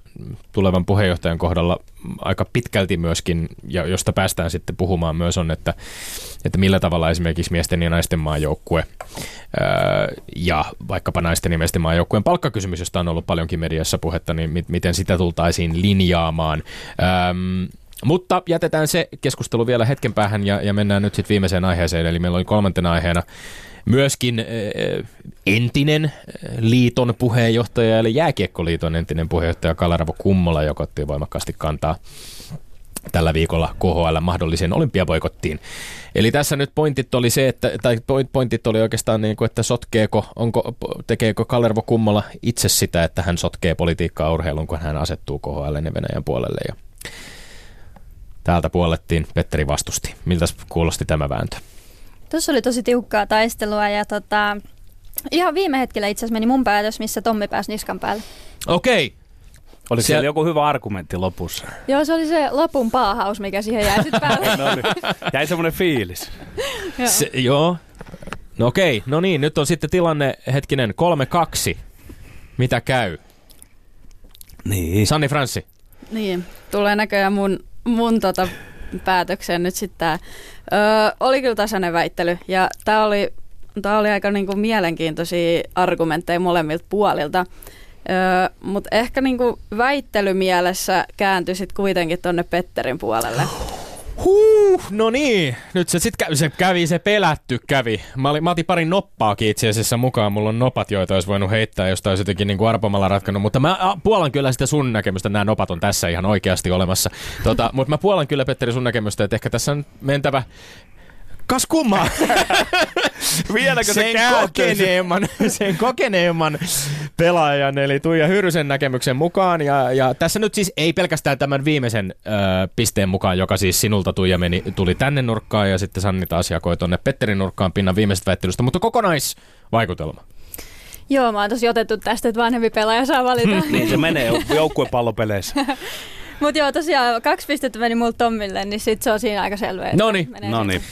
tulevan puheenjohtajan kohdalla aika pitkälti myöskin, ja josta päästään sitten puhumaan myös on, että, että millä tavalla esimerkiksi miesten ja naisten maajoukkue ja vaikkapa naisten ja miesten maajoukkueen palkkakysymys, josta on ollut paljonkin mediassa puhetta, niin mi- miten sitä tultaisiin linjaamaan. Ähm, mutta jätetään se keskustelu vielä hetken päähän ja, ja mennään nyt sitten viimeiseen aiheeseen. Eli meillä oli kolmantena aiheena myöskin äh, entinen äh, liiton puheenjohtaja, eli Jääkiekkoliiton entinen puheenjohtaja Kalaravo Kummola, joka otti voimakkaasti kantaa tällä viikolla KHL mahdolliseen olympiapoikottiin. Eli tässä nyt pointit oli se, että, tai point- pointit oli oikeastaan niin kuin, että sotkeeko, onko, tekeekö Kalervo Kummola itse sitä, että hän sotkee politiikkaa urheilun, kun hän asettuu KHL ja Venäjän puolelle. Ja täältä puolettiin, Petteri vastusti. Miltä kuulosti tämä vääntö? Tuossa oli tosi tiukkaa taistelua ja tota, ihan viime hetkellä itse asiassa meni mun päätös, missä Tommi pääsi niskan päälle. Okei. Oli Se- siellä joku hyvä argumentti lopussa. Joo, se oli se lopun paahaus, mikä siihen jäi sitten päälle. No niin. Jäi semmoinen fiilis. Joo. Se, joo. No okei, no niin, nyt on sitten tilanne, hetkinen, 3-2. Mitä käy? Niin. Sanni Franssi. Niin, tulee näköjään mun, mun tota päätökseen nyt sitten tää. Öö, oli kyllä tasainen väittely ja tämä oli, tää oli aika niinku mielenkiintoisia argumentteja molemmilta puolilta. Öö, Mutta ehkä niinku väittelymielessä kääntyi sit kuitenkin tonne Petterin puolelle. Huh, no niin. Nyt se sitten kävi, se kävi, se pelätty kävi. Mä, olin, mä otin pari noppaakin itse asiassa mukaan. Mulla on nopat, joita olisi voinut heittää, josta olisi jotenkin niin kuin arpomalla ratkannut. Mutta mä puolan kyllä sitä sun näkemystä. Nämä nopat on tässä ihan oikeasti olemassa. Tota, mutta mä puolan kyllä, Petteri, sun näkemystä, että ehkä tässä on mentävä Kas kummaa. Vieläkö se sen kääntyy? kokeneemman, sen kokeneemman pelaajan, eli Tuija Hyrysen näkemyksen mukaan. Ja, ja tässä nyt siis ei pelkästään tämän viimeisen ö, pisteen mukaan, joka siis sinulta Tuija meni, tuli tänne nurkkaan ja sitten Sanni taas jakoi tuonne Petterin nurkkaan pinnan viimeisestä väittelystä, mutta kokonaisvaikutelma. Joo, mä oon tosi otettu tästä, että vanhempi pelaaja saa valita. Niin se menee jouk- joukkuepallopeleissä. Mutta joo, tosiaan kaksi pistettä meni mulle Tommille, niin sit se on siinä aika selvä. No niin.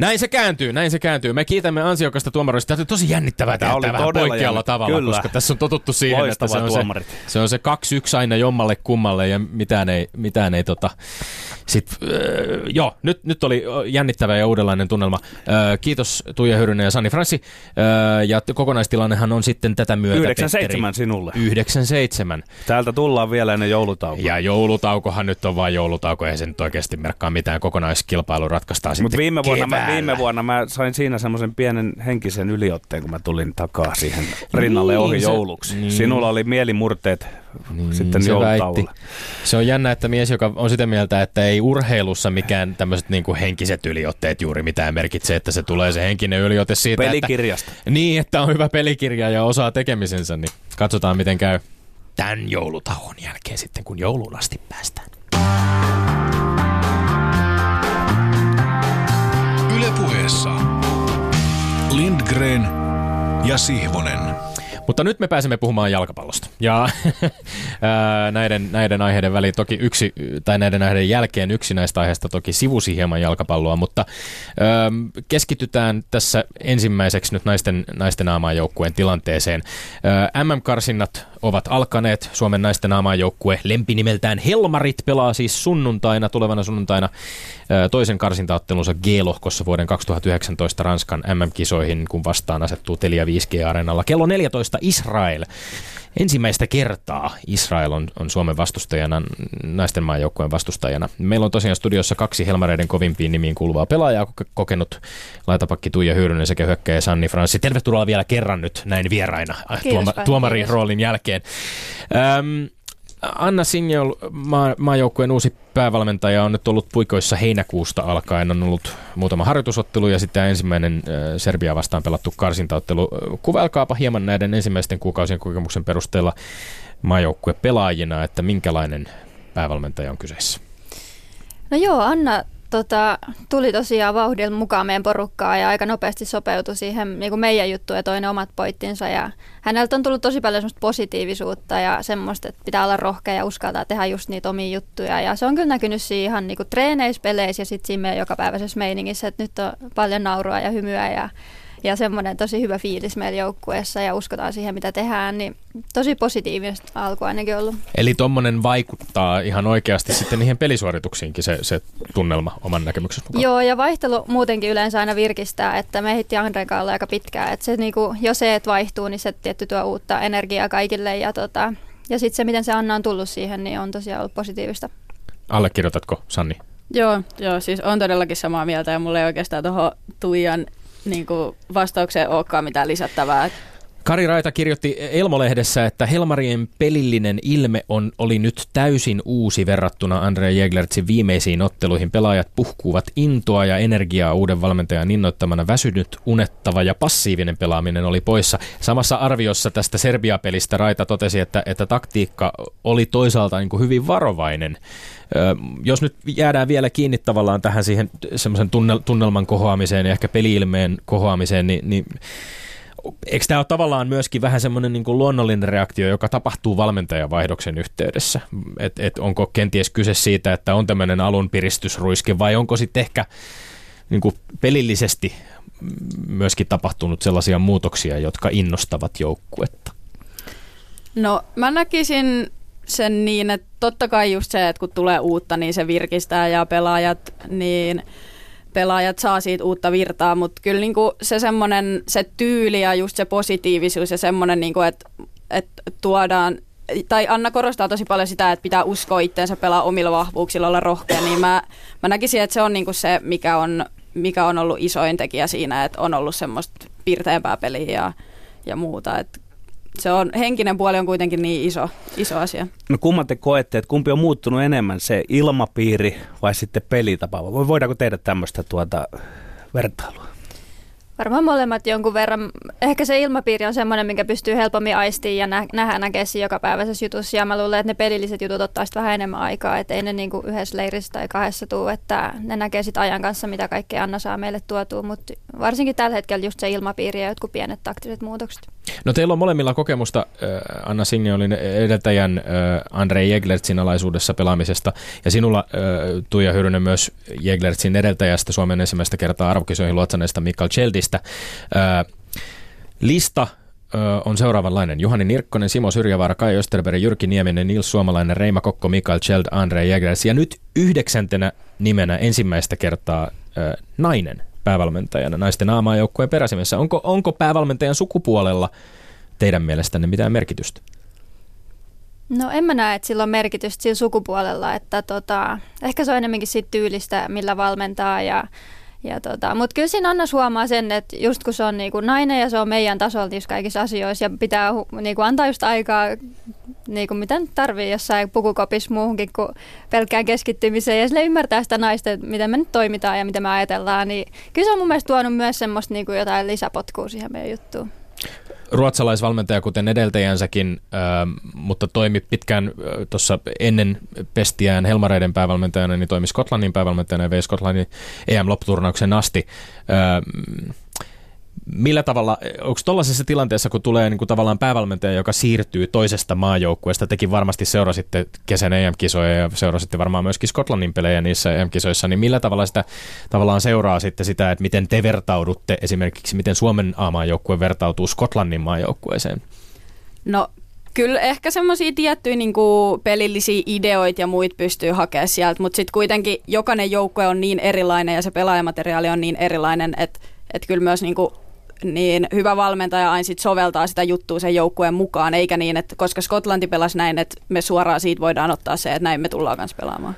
Näin se kääntyy, näin se kääntyy. Me kiitämme ansiokasta tuomaroista. Tämä oli tosi jännittävää Tämä oli vähän todella poikkealla tavalla, Kyllä. koska tässä on totuttu siihen, että se on se, tuomarit. se on se 2-1 aina jommalle kummalle ja mitään ei, mitään ei tota, sit, öö, joo, nyt, nyt oli jännittävä ja uudenlainen tunnelma. Öö, kiitos Tuija Hyrynen ja Sani Franssi. Öö, ja kokonaistilannehan on sitten tätä myötä, 97 sinulle. Petteri. 97. Täältä tullaan vielä ennen joulutaukoa. Ja joulutaukohan nyt on vain joulutauko, ei se nyt oikeasti merkkaa mitään. Kokonaiskilpailu ratkaistaan Mutta sitten viime vuonna, viime vuonna mä sain siinä semmoisen pienen henkisen yliotteen, kun mä tulin takaa siihen rinnalle Niin, ohi se- jouluksi. niin. Sinulla oli mielimurteet Niin, sitten se väitti. Se on jännä, että mies, joka on sitä mieltä, että ei urheilussa mikään tämmöiset niinku henkiset yliotteet juuri mitään merkitse, että se tulee se henkinen yliote siitä, Pelikirjasta. että, niin, että on hyvä pelikirja ja osaa tekemisensä, niin katsotaan miten käy tämän joulutauon jälkeen sitten, kun jouluun asti päästään. Ylepuheessa Lindgren ja Sihvonen. Mutta nyt me pääsemme puhumaan jalkapallosta. Ja ää, näiden, näiden aiheiden väliin toki yksi, tai näiden aiheiden jälkeen yksi näistä aiheista toki sivusi hieman jalkapalloa, mutta ää, keskitytään tässä ensimmäiseksi nyt naisten, naisten aamaajoukkueen tilanteeseen. Ää, MM-karsinnat ovat alkaneet. Suomen naisten aamaajoukkue lempinimeltään Helmarit pelaa siis sunnuntaina, tulevana sunnuntaina toisen karsintaottelunsa G-lohkossa vuoden 2019 Ranskan MM-kisoihin, kun vastaan asettuu Telia 5G-areenalla. Kello 14 Israel. Ensimmäistä kertaa Israel on, on Suomen vastustajana, naisten maajoukkueen vastustajana. Meillä on tosiaan studiossa kaksi Helmareiden kovimpiin nimiin kuuluvaa pelaajaa, koke- kokenut laitapakki Tuija Hyyrynen sekä hyökkäjä Sanni Franssi. Tervetuloa vielä kerran nyt näin vieraina Kiitos tuoma, tuomarin roolin jälkeen. Öm, Anna maa, maajoukkueen uusi päävalmentaja, on nyt ollut puikoissa heinäkuusta alkaen. On ollut muutama harjoitusottelu ja sitten ensimmäinen äh, Serbia vastaan pelattu karsintaottelu. Äh, Kuvailkaapa hieman näiden ensimmäisten kuukausien kokemuksen perusteella maajoukkue pelaajina, että minkälainen päävalmentaja on kyseessä. No joo, Anna tota, tuli tosiaan vauhdilla mukaan meidän porukkaan ja aika nopeasti sopeutui siihen niin kuin meidän juttuun ja toinen omat poittinsa. Ja häneltä on tullut tosi paljon semmoista positiivisuutta ja semmoista, että pitää olla rohkea ja uskaltaa tehdä just niitä omia juttuja. Ja se on kyllä näkynyt siinä ihan niin kuin treeneissä, peleissä ja sitten siinä meidän jokapäiväisessä meiningissä, että nyt on paljon naurua ja hymyä ja ja semmoinen tosi hyvä fiilis meillä joukkueessa ja uskotaan siihen, mitä tehdään, niin tosi positiivista alku ainakin ollut. Eli tuommoinen vaikuttaa ihan oikeasti sitten niihin pelisuorituksiinkin se, se tunnelma oman näkemyksen mukaan. Joo, ja vaihtelu muutenkin yleensä aina virkistää, että me heitti Andren kanssa aika pitkään. Että se, niinku, jo se, että vaihtuu, niin se tietty tuo uutta energiaa kaikille. Ja, tota, ja sitten se, miten se Anna on tullut siihen, niin on tosiaan ollut positiivista. Allekirjoitatko, Sanni? Joo, joo, siis on todellakin samaa mieltä ja mulla ei oikeastaan tuohon Tuijan niin kuin vastaukseen olekaan mitään lisättävää. Kari Raita kirjoitti Elmolehdessä, että Helmarien pelillinen ilme on, oli nyt täysin uusi verrattuna Andre Jäglertsin viimeisiin otteluihin. Pelaajat puhkuvat intoa ja energiaa uuden valmentajan innoittamana. Väsynyt, unettava ja passiivinen pelaaminen oli poissa. Samassa arviossa tästä Serbia-pelistä Raita totesi, että, että taktiikka oli toisaalta niin kuin hyvin varovainen. Ö, jos nyt jäädään vielä kiinni tavallaan tähän siihen semmoisen tunnel, tunnelman kohoamiseen ja ehkä peliilmeen kohoamiseen, niin, niin Eikö tämä ole tavallaan myöskin vähän semmoinen niin luonnollinen reaktio, joka tapahtuu valmentajavaihdoksen yhteydessä? Et, et onko kenties kyse siitä, että on tämmöinen alun piristysruiske vai onko sitten ehkä niin kuin pelillisesti myöskin tapahtunut sellaisia muutoksia, jotka innostavat joukkuetta? No mä näkisin sen niin, että totta kai just se, että kun tulee uutta, niin se virkistää ja pelaajat, niin pelaajat saa siitä uutta virtaa, mutta kyllä niinku se semmoinen, se tyyli ja just se positiivisuus ja semmoinen, niinku, että, että tuodaan, tai Anna korostaa tosi paljon sitä, että pitää uskoa itseensä, pelaa omilla vahvuuksilla, olla rohkea, niin mä, mä näkisin, että se on niinku se, mikä on, mikä on ollut isoin tekijä siinä, että on ollut semmoista piirteempää peliä ja, ja muuta, että se on, henkinen puoli on kuitenkin niin iso, iso asia. No kumman te koette, että kumpi on muuttunut enemmän, se ilmapiiri vai sitten pelitapa? Vai Voidaanko tehdä tämmöistä tuota vertailua? Varmaan molemmat jonkun verran. Ehkä se ilmapiiri on semmoinen, minkä pystyy helpommin aistimaan ja nä- nähdä näkee siinä jokapäiväisessä jutussa. Ja mä luulen, että ne pelilliset jutut ottaa sitten vähän enemmän aikaa, että ei ne niinku yhdessä leirissä tai kahdessa tuu, että ne näkee sitten ajan kanssa, mitä kaikkea Anna saa meille tuotua. Mutta varsinkin tällä hetkellä just se ilmapiiri ja jotkut pienet taktiset muutokset. No teillä on molemmilla kokemusta, äh, Anna Signolin edeltäjän Andrei Jeglertsin alaisuudessa pelaamisesta, ja sinulla Tuija Hyrynen myös Jeglertsin edeltäjästä Suomen ensimmäistä kertaa arvokisoihin luotsaneesta Mikael Cheldistä. Lista on seuraavanlainen. Juhani Nirkkonen, Simo Syrjävaara, Kai Österberg, Jyrki Nieminen, Nils Suomalainen, Reima Kokko, Mikael Cheld, Andre Jägers. Ja nyt yhdeksäntenä nimenä ensimmäistä kertaa nainen päävalmentajana naisten aamaajoukkueen peräsimessä. Onko, onko päävalmentajan sukupuolella teidän mielestänne mitään merkitystä? No en mä näe, että sillä on merkitystä sillä sukupuolella, että tota, ehkä se on enemmänkin siitä tyylistä, millä valmentaa ja ja tota, Mutta kyllä siinä Anna huomaa sen, että just kun se on niinku nainen ja se on meidän tasolla niissä kaikissa asioissa ja pitää niinku antaa just aikaa, niinku mitä nyt tarvii jossain pukukopissa muuhunkin kuin pelkkään keskittymiseen ja sille ymmärtää sitä naista, että miten me nyt toimitaan ja miten me ajatellaan, niin kyllä se on mun mielestä tuonut myös semmoista niinku jotain lisäpotkua siihen meidän juttuun ruotsalaisvalmentaja, kuten edeltäjänsäkin, mutta toimi pitkään tuossa ennen pestiään Helmareiden päävalmentajana, niin toimi Skotlannin päävalmentajana ja vei Skotlannin EM-lopputurnauksen asti. Millä tavalla, onko tuollaisessa tilanteessa, kun tulee niin kuin tavallaan päävalmentaja, joka siirtyy toisesta maajoukkueesta, tekin varmasti seurasitte kesän EM-kisoja ja seurasitte varmaan myöskin Skotlannin pelejä niissä EM-kisoissa, niin millä tavalla sitä tavallaan seuraa sitten sitä, että miten te vertaudutte esimerkiksi, miten Suomen A-maajoukkue vertautuu Skotlannin maajoukkueeseen? No Kyllä ehkä semmoisia tiettyjä niin kuin pelillisiä ideoita ja muita pystyy hakemaan sieltä, mutta sitten kuitenkin jokainen joukkue on niin erilainen ja se pelaajamateriaali on niin erilainen, että, että kyllä myös niin kuin niin hyvä valmentaja aina sit soveltaa sitä juttua sen joukkueen mukaan, eikä niin, että koska Skotlanti pelasi näin, että me suoraan siitä voidaan ottaa se, että näin me tullaan kanssa pelaamaan.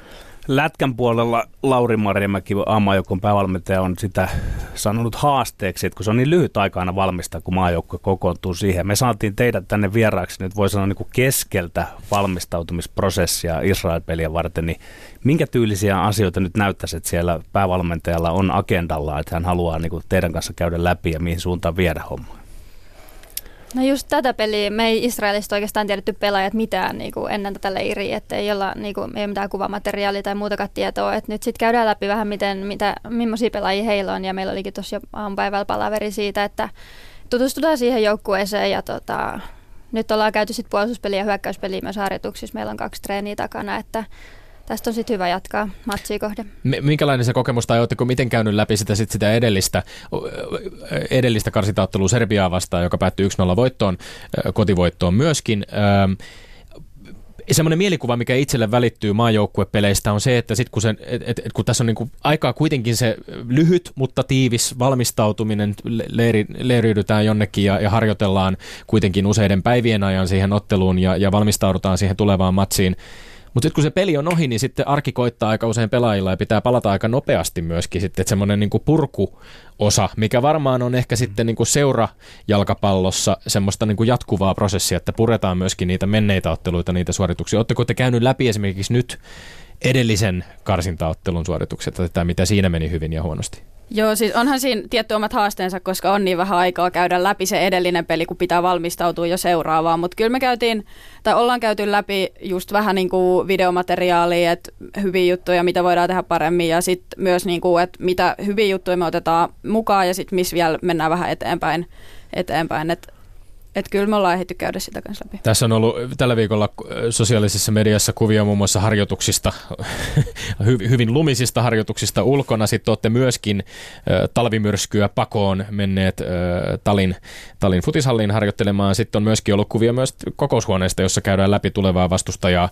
Lätkän puolella Lauri Marjamäki, aamajoukkueen päävalmentaja, on sitä sanonut haasteeksi, että kun se on niin lyhyt aika aina valmistaa, kun maajoukkue kokoontuu siihen. Me saatiin teidät tänne vieraaksi nyt voi sanoa niin kuin keskeltä valmistautumisprosessia Israel-peliä varten, niin minkä tyylisiä asioita nyt näyttäisi, että siellä päävalmentajalla on agendalla, että hän haluaa niin kuin teidän kanssa käydä läpi ja mihin suuntaan viedä hommaa? No just tätä peliä, me ei Israelista oikeastaan tiedetty pelaajat mitään niin kuin ennen tätä leiriä, että ei, olla, niin kuin, ei ole mitään kuvamateriaalia tai muutakaan tietoa. Et nyt sitten käydään läpi vähän, miten, mitä, millaisia pelaajia heillä on ja meillä olikin tuossa jo aamupäivällä palaveri siitä, että tutustutaan siihen joukkueeseen ja tota, nyt ollaan käyty sitten puolustuspeliä ja hyökkäyspeliä myös harjoituksissa. Meillä on kaksi treeniä takana, että tästä on sitten hyvä jatkaa matsia kohde. Minkälainen se kokemus, tai oletteko miten käynyt läpi sitä, sit sitä edellistä, edellistä karsitaottelua Serbiaa vastaan, joka päättyi 1-0 voittoon, kotivoittoon myöskin. Semmoinen mielikuva, mikä itselle välittyy maajoukkuepeleistä on se, että sit kun, se, et, et, et, kun tässä on niinku aikaa kuitenkin se lyhyt, mutta tiivis valmistautuminen, leiri, leiriydytään jonnekin ja, ja harjoitellaan kuitenkin useiden päivien ajan siihen otteluun ja, ja valmistaudutaan siihen tulevaan matsiin, mutta sitten kun se peli on ohi, niin sitten arki koittaa aika usein pelaajilla ja pitää palata aika nopeasti myöskin sitten, että semmoinen niin purkuosa, mikä varmaan on ehkä sitten niin seura jalkapallossa semmoista niin jatkuvaa prosessia, että puretaan myöskin niitä menneitä otteluita, niitä suorituksia. Oletteko te käynyt läpi esimerkiksi nyt edellisen karsintaottelun suoritukset, että mitä siinä meni hyvin ja huonosti? Joo, siis onhan siinä tietty omat haasteensa, koska on niin vähän aikaa käydä läpi se edellinen peli, kun pitää valmistautua jo seuraavaan. Mutta kyllä me käytiin, tai ollaan käyty läpi just vähän niin kuin videomateriaalia, että hyviä juttuja, mitä voidaan tehdä paremmin, ja sitten myös niin kuin, että mitä hyviä juttuja me otetaan mukaan, ja sitten missä vielä mennään vähän eteenpäin. eteenpäin. Et että kyllä me ollaan ehditty käydä sitä kanssa läpi. Tässä on ollut tällä viikolla sosiaalisessa mediassa kuvia muun muassa harjoituksista, hyvin lumisista harjoituksista ulkona. Sitten olette myöskin talvimyrskyä pakoon menneet Talin, Talin futishalliin harjoittelemaan. Sitten on myöskin ollut kuvia myös kokoushuoneesta, jossa käydään läpi tulevaa vastustajaa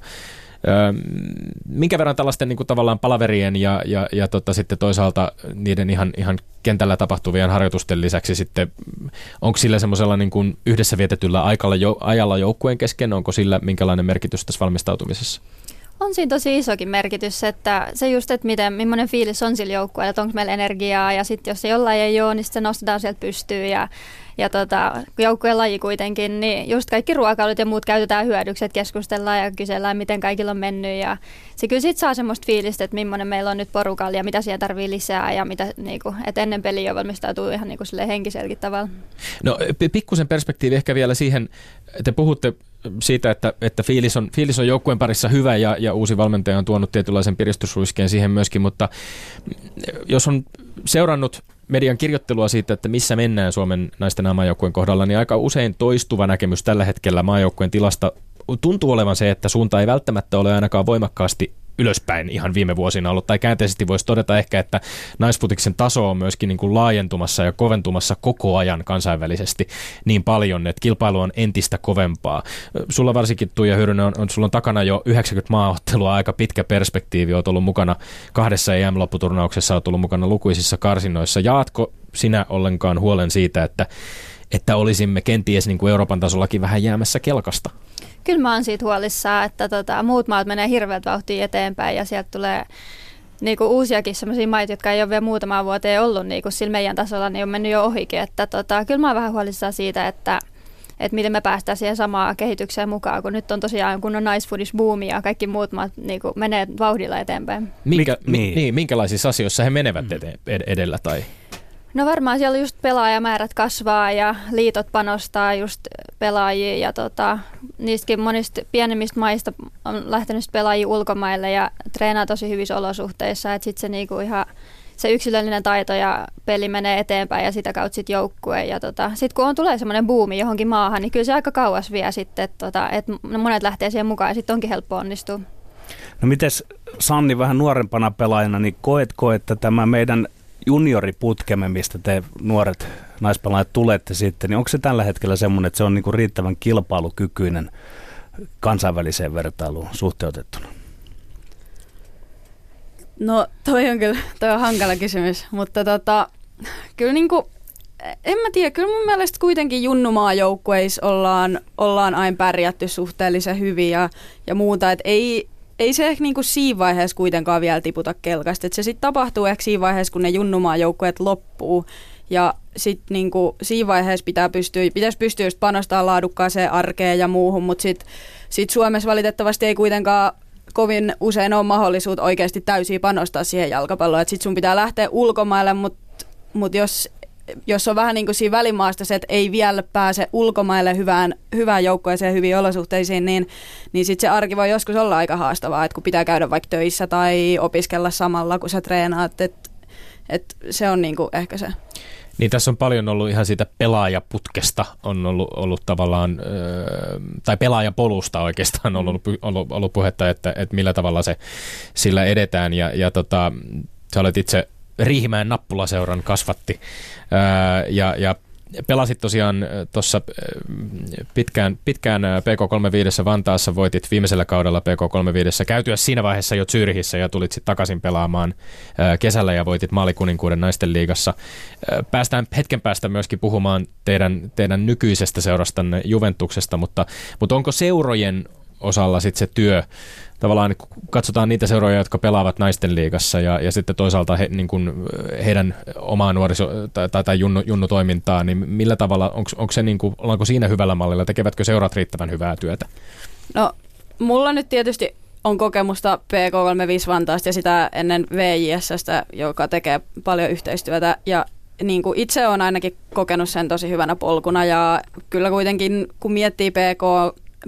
minkä verran tällaisten niin kuin tavallaan palaverien ja, ja, ja tota, sitten toisaalta niiden ihan, ihan kentällä tapahtuvien harjoitusten lisäksi sitten, onko sillä semmoisella niin kuin yhdessä vietetyllä aikalla, jo, ajalla joukkueen kesken, onko sillä minkälainen merkitys tässä valmistautumisessa? On siinä tosi isokin merkitys, että se just, että miten, millainen fiilis on sillä joukkueella, että onko meillä energiaa ja sitten jos se jollain ei ole, niin se nostetaan sieltä pystyyn ja ja tota, joukkueen laji kuitenkin, niin just kaikki ruokailut ja muut käytetään hyödyksi, että keskustellaan ja kysellään, miten kaikilla on mennyt. Ja se kyllä sitten saa semmoista fiilistä, että millainen meillä on nyt porukalla ja mitä siellä tarvii lisää ja mitä, niinku, että ennen peliä jo valmistautuu ihan niinku henkiselläkin tavalla. No pikkusen perspektiivi ehkä vielä siihen, te puhutte siitä, että, että fiilis, on, fiilis on joukkueen parissa hyvä ja, ja uusi valmentaja on tuonut tietynlaisen piristysruiskeen siihen myöskin, mutta jos on seurannut median kirjoittelua siitä, että missä mennään Suomen naisten maajoukkueen kohdalla, niin aika usein toistuva näkemys tällä hetkellä maajoukkueen tilasta tuntuu olevan se, että suunta ei välttämättä ole ainakaan voimakkaasti ylöspäin ihan viime vuosina ollut, tai käänteisesti voisi todeta ehkä, että naisfutiksen taso on myöskin niin kuin laajentumassa ja koventumassa koko ajan kansainvälisesti niin paljon, että kilpailu on entistä kovempaa. Sulla varsinkin Tuija Hyrynen on, on, sulla on takana jo 90 maaottelua, aika pitkä perspektiivi, olet ollut mukana kahdessa EM-lopputurnauksessa, olet ollut mukana lukuisissa karsinoissa. Jaatko sinä ollenkaan huolen siitä, että että olisimme kenties niin kuin Euroopan tasollakin vähän jäämässä kelkasta? Kyllä mä oon siitä huolissaan, että tota, muut maat menee hirveät vauhtia eteenpäin ja sieltä tulee niinku uusiakin sellaisia maita, jotka ei ole vielä muutama vuoteen ollut niinku sillä meidän tasolla, niin on mennyt jo ohikin. Että tota, kyllä mä oon vähän huolissaan siitä, että että miten me päästään siihen samaan kehitykseen mukaan, kun nyt on tosiaan kun on naisfoodish boomi ja kaikki muut maat niin kuin menee vauhdilla eteenpäin. Minkä, Mik, niin. niin, minkälaisissa asioissa he menevät mm. edellä? Tai? No varmaan siellä just pelaajamäärät kasvaa ja liitot panostaa just pelaajia ja tota, niistäkin monista pienemmistä maista on lähtenyt pelaajia ulkomaille ja treenaa tosi hyvissä olosuhteissa, että sitten se niinku ihan se yksilöllinen taito ja peli menee eteenpäin ja sitä kautta sitten joukkue. Ja tota, sitten kun on tulee semmoinen buumi johonkin maahan, niin kyllä se aika kauas vie sitten, että tota, et monet lähtee siihen mukaan ja sitten onkin helppo onnistua. No mites Sanni vähän nuorempana pelaajana, niin koetko, että tämä meidän junioriputkemme, mistä te nuoret naispelaajat tulette sitten, niin onko se tällä hetkellä semmoinen, että se on niinku riittävän kilpailukykyinen kansainväliseen vertailuun suhteutettuna? No toi on kyllä toi on hankala kysymys, mutta tota, kyllä niinku, en mä tiedä, kyllä mun mielestä kuitenkin junnumaajoukkueissa ollaan, ollaan aina pärjätty suhteellisen hyvin ja, ja muuta, että ei, ei se ehkä niinku siinä vaiheessa kuitenkaan vielä tiputa kelkasta. Et se sitten tapahtuu ehkä siinä vaiheessa, kun ne junnumaajoukkueet loppuu. Ja sitten niinku, siinä vaiheessa pitää pystyä, pitäisi pystyä just panostamaan laadukkaaseen arkeen ja muuhun, mutta sitten sit Suomessa valitettavasti ei kuitenkaan kovin usein ole mahdollisuutta oikeasti täysin panostaa siihen jalkapalloon. Sitten sun pitää lähteä ulkomaille, mutta mut jos jos on vähän niin kuin siinä välimaasta se, että ei vielä pääse ulkomaille hyvään, hyvään joukkueeseen hyviin olosuhteisiin, niin, niin sitten se arki voi joskus olla aika haastavaa, että kun pitää käydä vaikka töissä tai opiskella samalla, kun sä treenaat, että et se on niin kuin ehkä se. Niin tässä on paljon ollut ihan siitä pelaajaputkesta on ollut, ollut tavallaan, tai pelaajapolusta oikeastaan on ollut, ollut, ollut puhetta, että, että millä tavalla se sillä edetään. Ja, ja tota, sä olet itse Riihimäen nappulaseuran kasvatti ja, ja pelasit tosiaan tuossa pitkään, pitkään PK35 Vantaassa, voitit viimeisellä kaudella PK35 käytyä siinä vaiheessa jo Zyrihissä ja tulit sitten takaisin pelaamaan kesällä ja voitit maalikuninkuuden naisten liigassa. Päästään hetken päästä myöskin puhumaan teidän, teidän nykyisestä seurastanne Juventuksesta, mutta, mutta onko seurojen osalla sitten se työ tavallaan katsotaan niitä seuroja, jotka pelaavat naisten liigassa ja, ja sitten toisaalta he, niin kuin heidän omaa nuoriso- tai, tai, tai junnu, junnutoimintaa, niin millä tavalla, onko se niin kuin, ollaanko siinä hyvällä mallilla, tekevätkö seurat riittävän hyvää työtä? No, mulla nyt tietysti on kokemusta PK35 Vantaasta ja sitä ennen VJSstä, joka tekee paljon yhteistyötä ja niin kuin itse olen ainakin kokenut sen tosi hyvänä polkuna ja kyllä kuitenkin kun miettii PK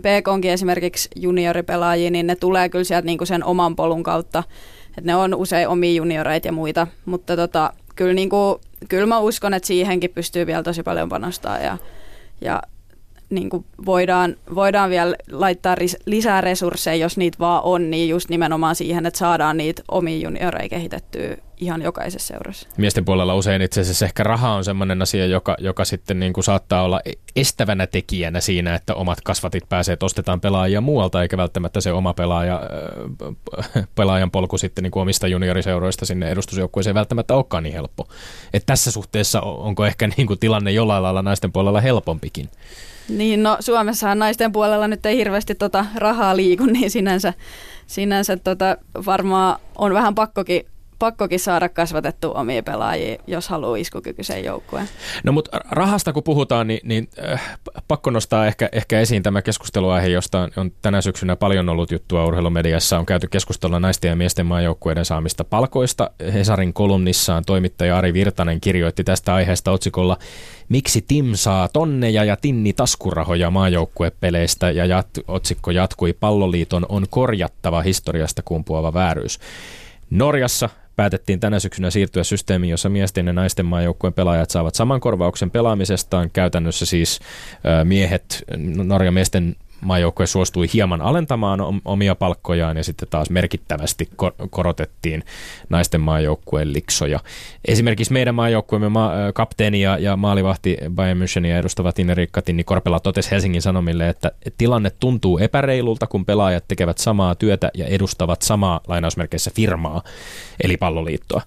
PKonkin esimerkiksi junioripelaajia, niin ne tulee kyllä sieltä niinku sen oman polun kautta. Et ne on usein omia junioreita ja muita, mutta tota, kyllä, niinku, kyllä mä uskon, että siihenkin pystyy vielä tosi paljon panostaa ja, ja niin kuin voidaan, voidaan vielä laittaa ris- lisää resursseja, jos niitä vaan on, niin just nimenomaan siihen, että saadaan niitä omia junioreja kehitettyä ihan jokaisessa seurassa. Miesten puolella usein itse asiassa ehkä raha on sellainen asia, joka, joka sitten niin kuin saattaa olla estävänä tekijänä siinä, että omat kasvatit pääsee, että ostetaan pelaajia muualta, eikä välttämättä se oma pelaaja, äh, pelaajan polku sitten niin kuin omista junioriseuroista sinne edustusjoukkueeseen välttämättä olekaan niin helppo. Et tässä suhteessa onko ehkä niin kuin tilanne jollain lailla naisten puolella helpompikin? Niin, no Suomessahan naisten puolella nyt ei hirveästi tota rahaa liiku, niin sinänsä, sinänsä tota, varmaan on vähän pakkokin pakkokin saada kasvatettua omia pelaajia, jos haluaa iskukykyisen joukkueen. No mutta rahasta kun puhutaan, niin, niin äh, pakko nostaa ehkä, ehkä esiin tämä keskusteluaihe, josta on, on tänä syksynä paljon ollut juttua urheilumediassa. On käyty keskustelua naisten ja miesten maajoukkueiden saamista palkoista. Hesarin kolumnissaan toimittaja Ari Virtanen kirjoitti tästä aiheesta otsikolla Miksi Tim saa tonneja ja tinni taskurahoja maajoukkuepeleistä ja jat, otsikko jatkui Palloliiton on korjattava historiasta kumpuava vääryys. Norjassa päätettiin tänä syksynä siirtyä systeemiin, jossa miesten ja naisten maajoukkueen pelaajat saavat saman korvauksen pelaamisestaan. Käytännössä siis miehet, Norjan miesten maajoukkue suostui hieman alentamaan omia palkkojaan ja sitten taas merkittävästi korotettiin naisten maajoukkueen liksoja. Esimerkiksi meidän maajoukkueemme ma- kapteeni ja, ja maalivahti Bayern Münchenia edustava Tineri Katini Korpela totesi Helsingin Sanomille, että tilanne tuntuu epäreilulta, kun pelaajat tekevät samaa työtä ja edustavat samaa lainausmerkeissä firmaa, eli palloliittoa.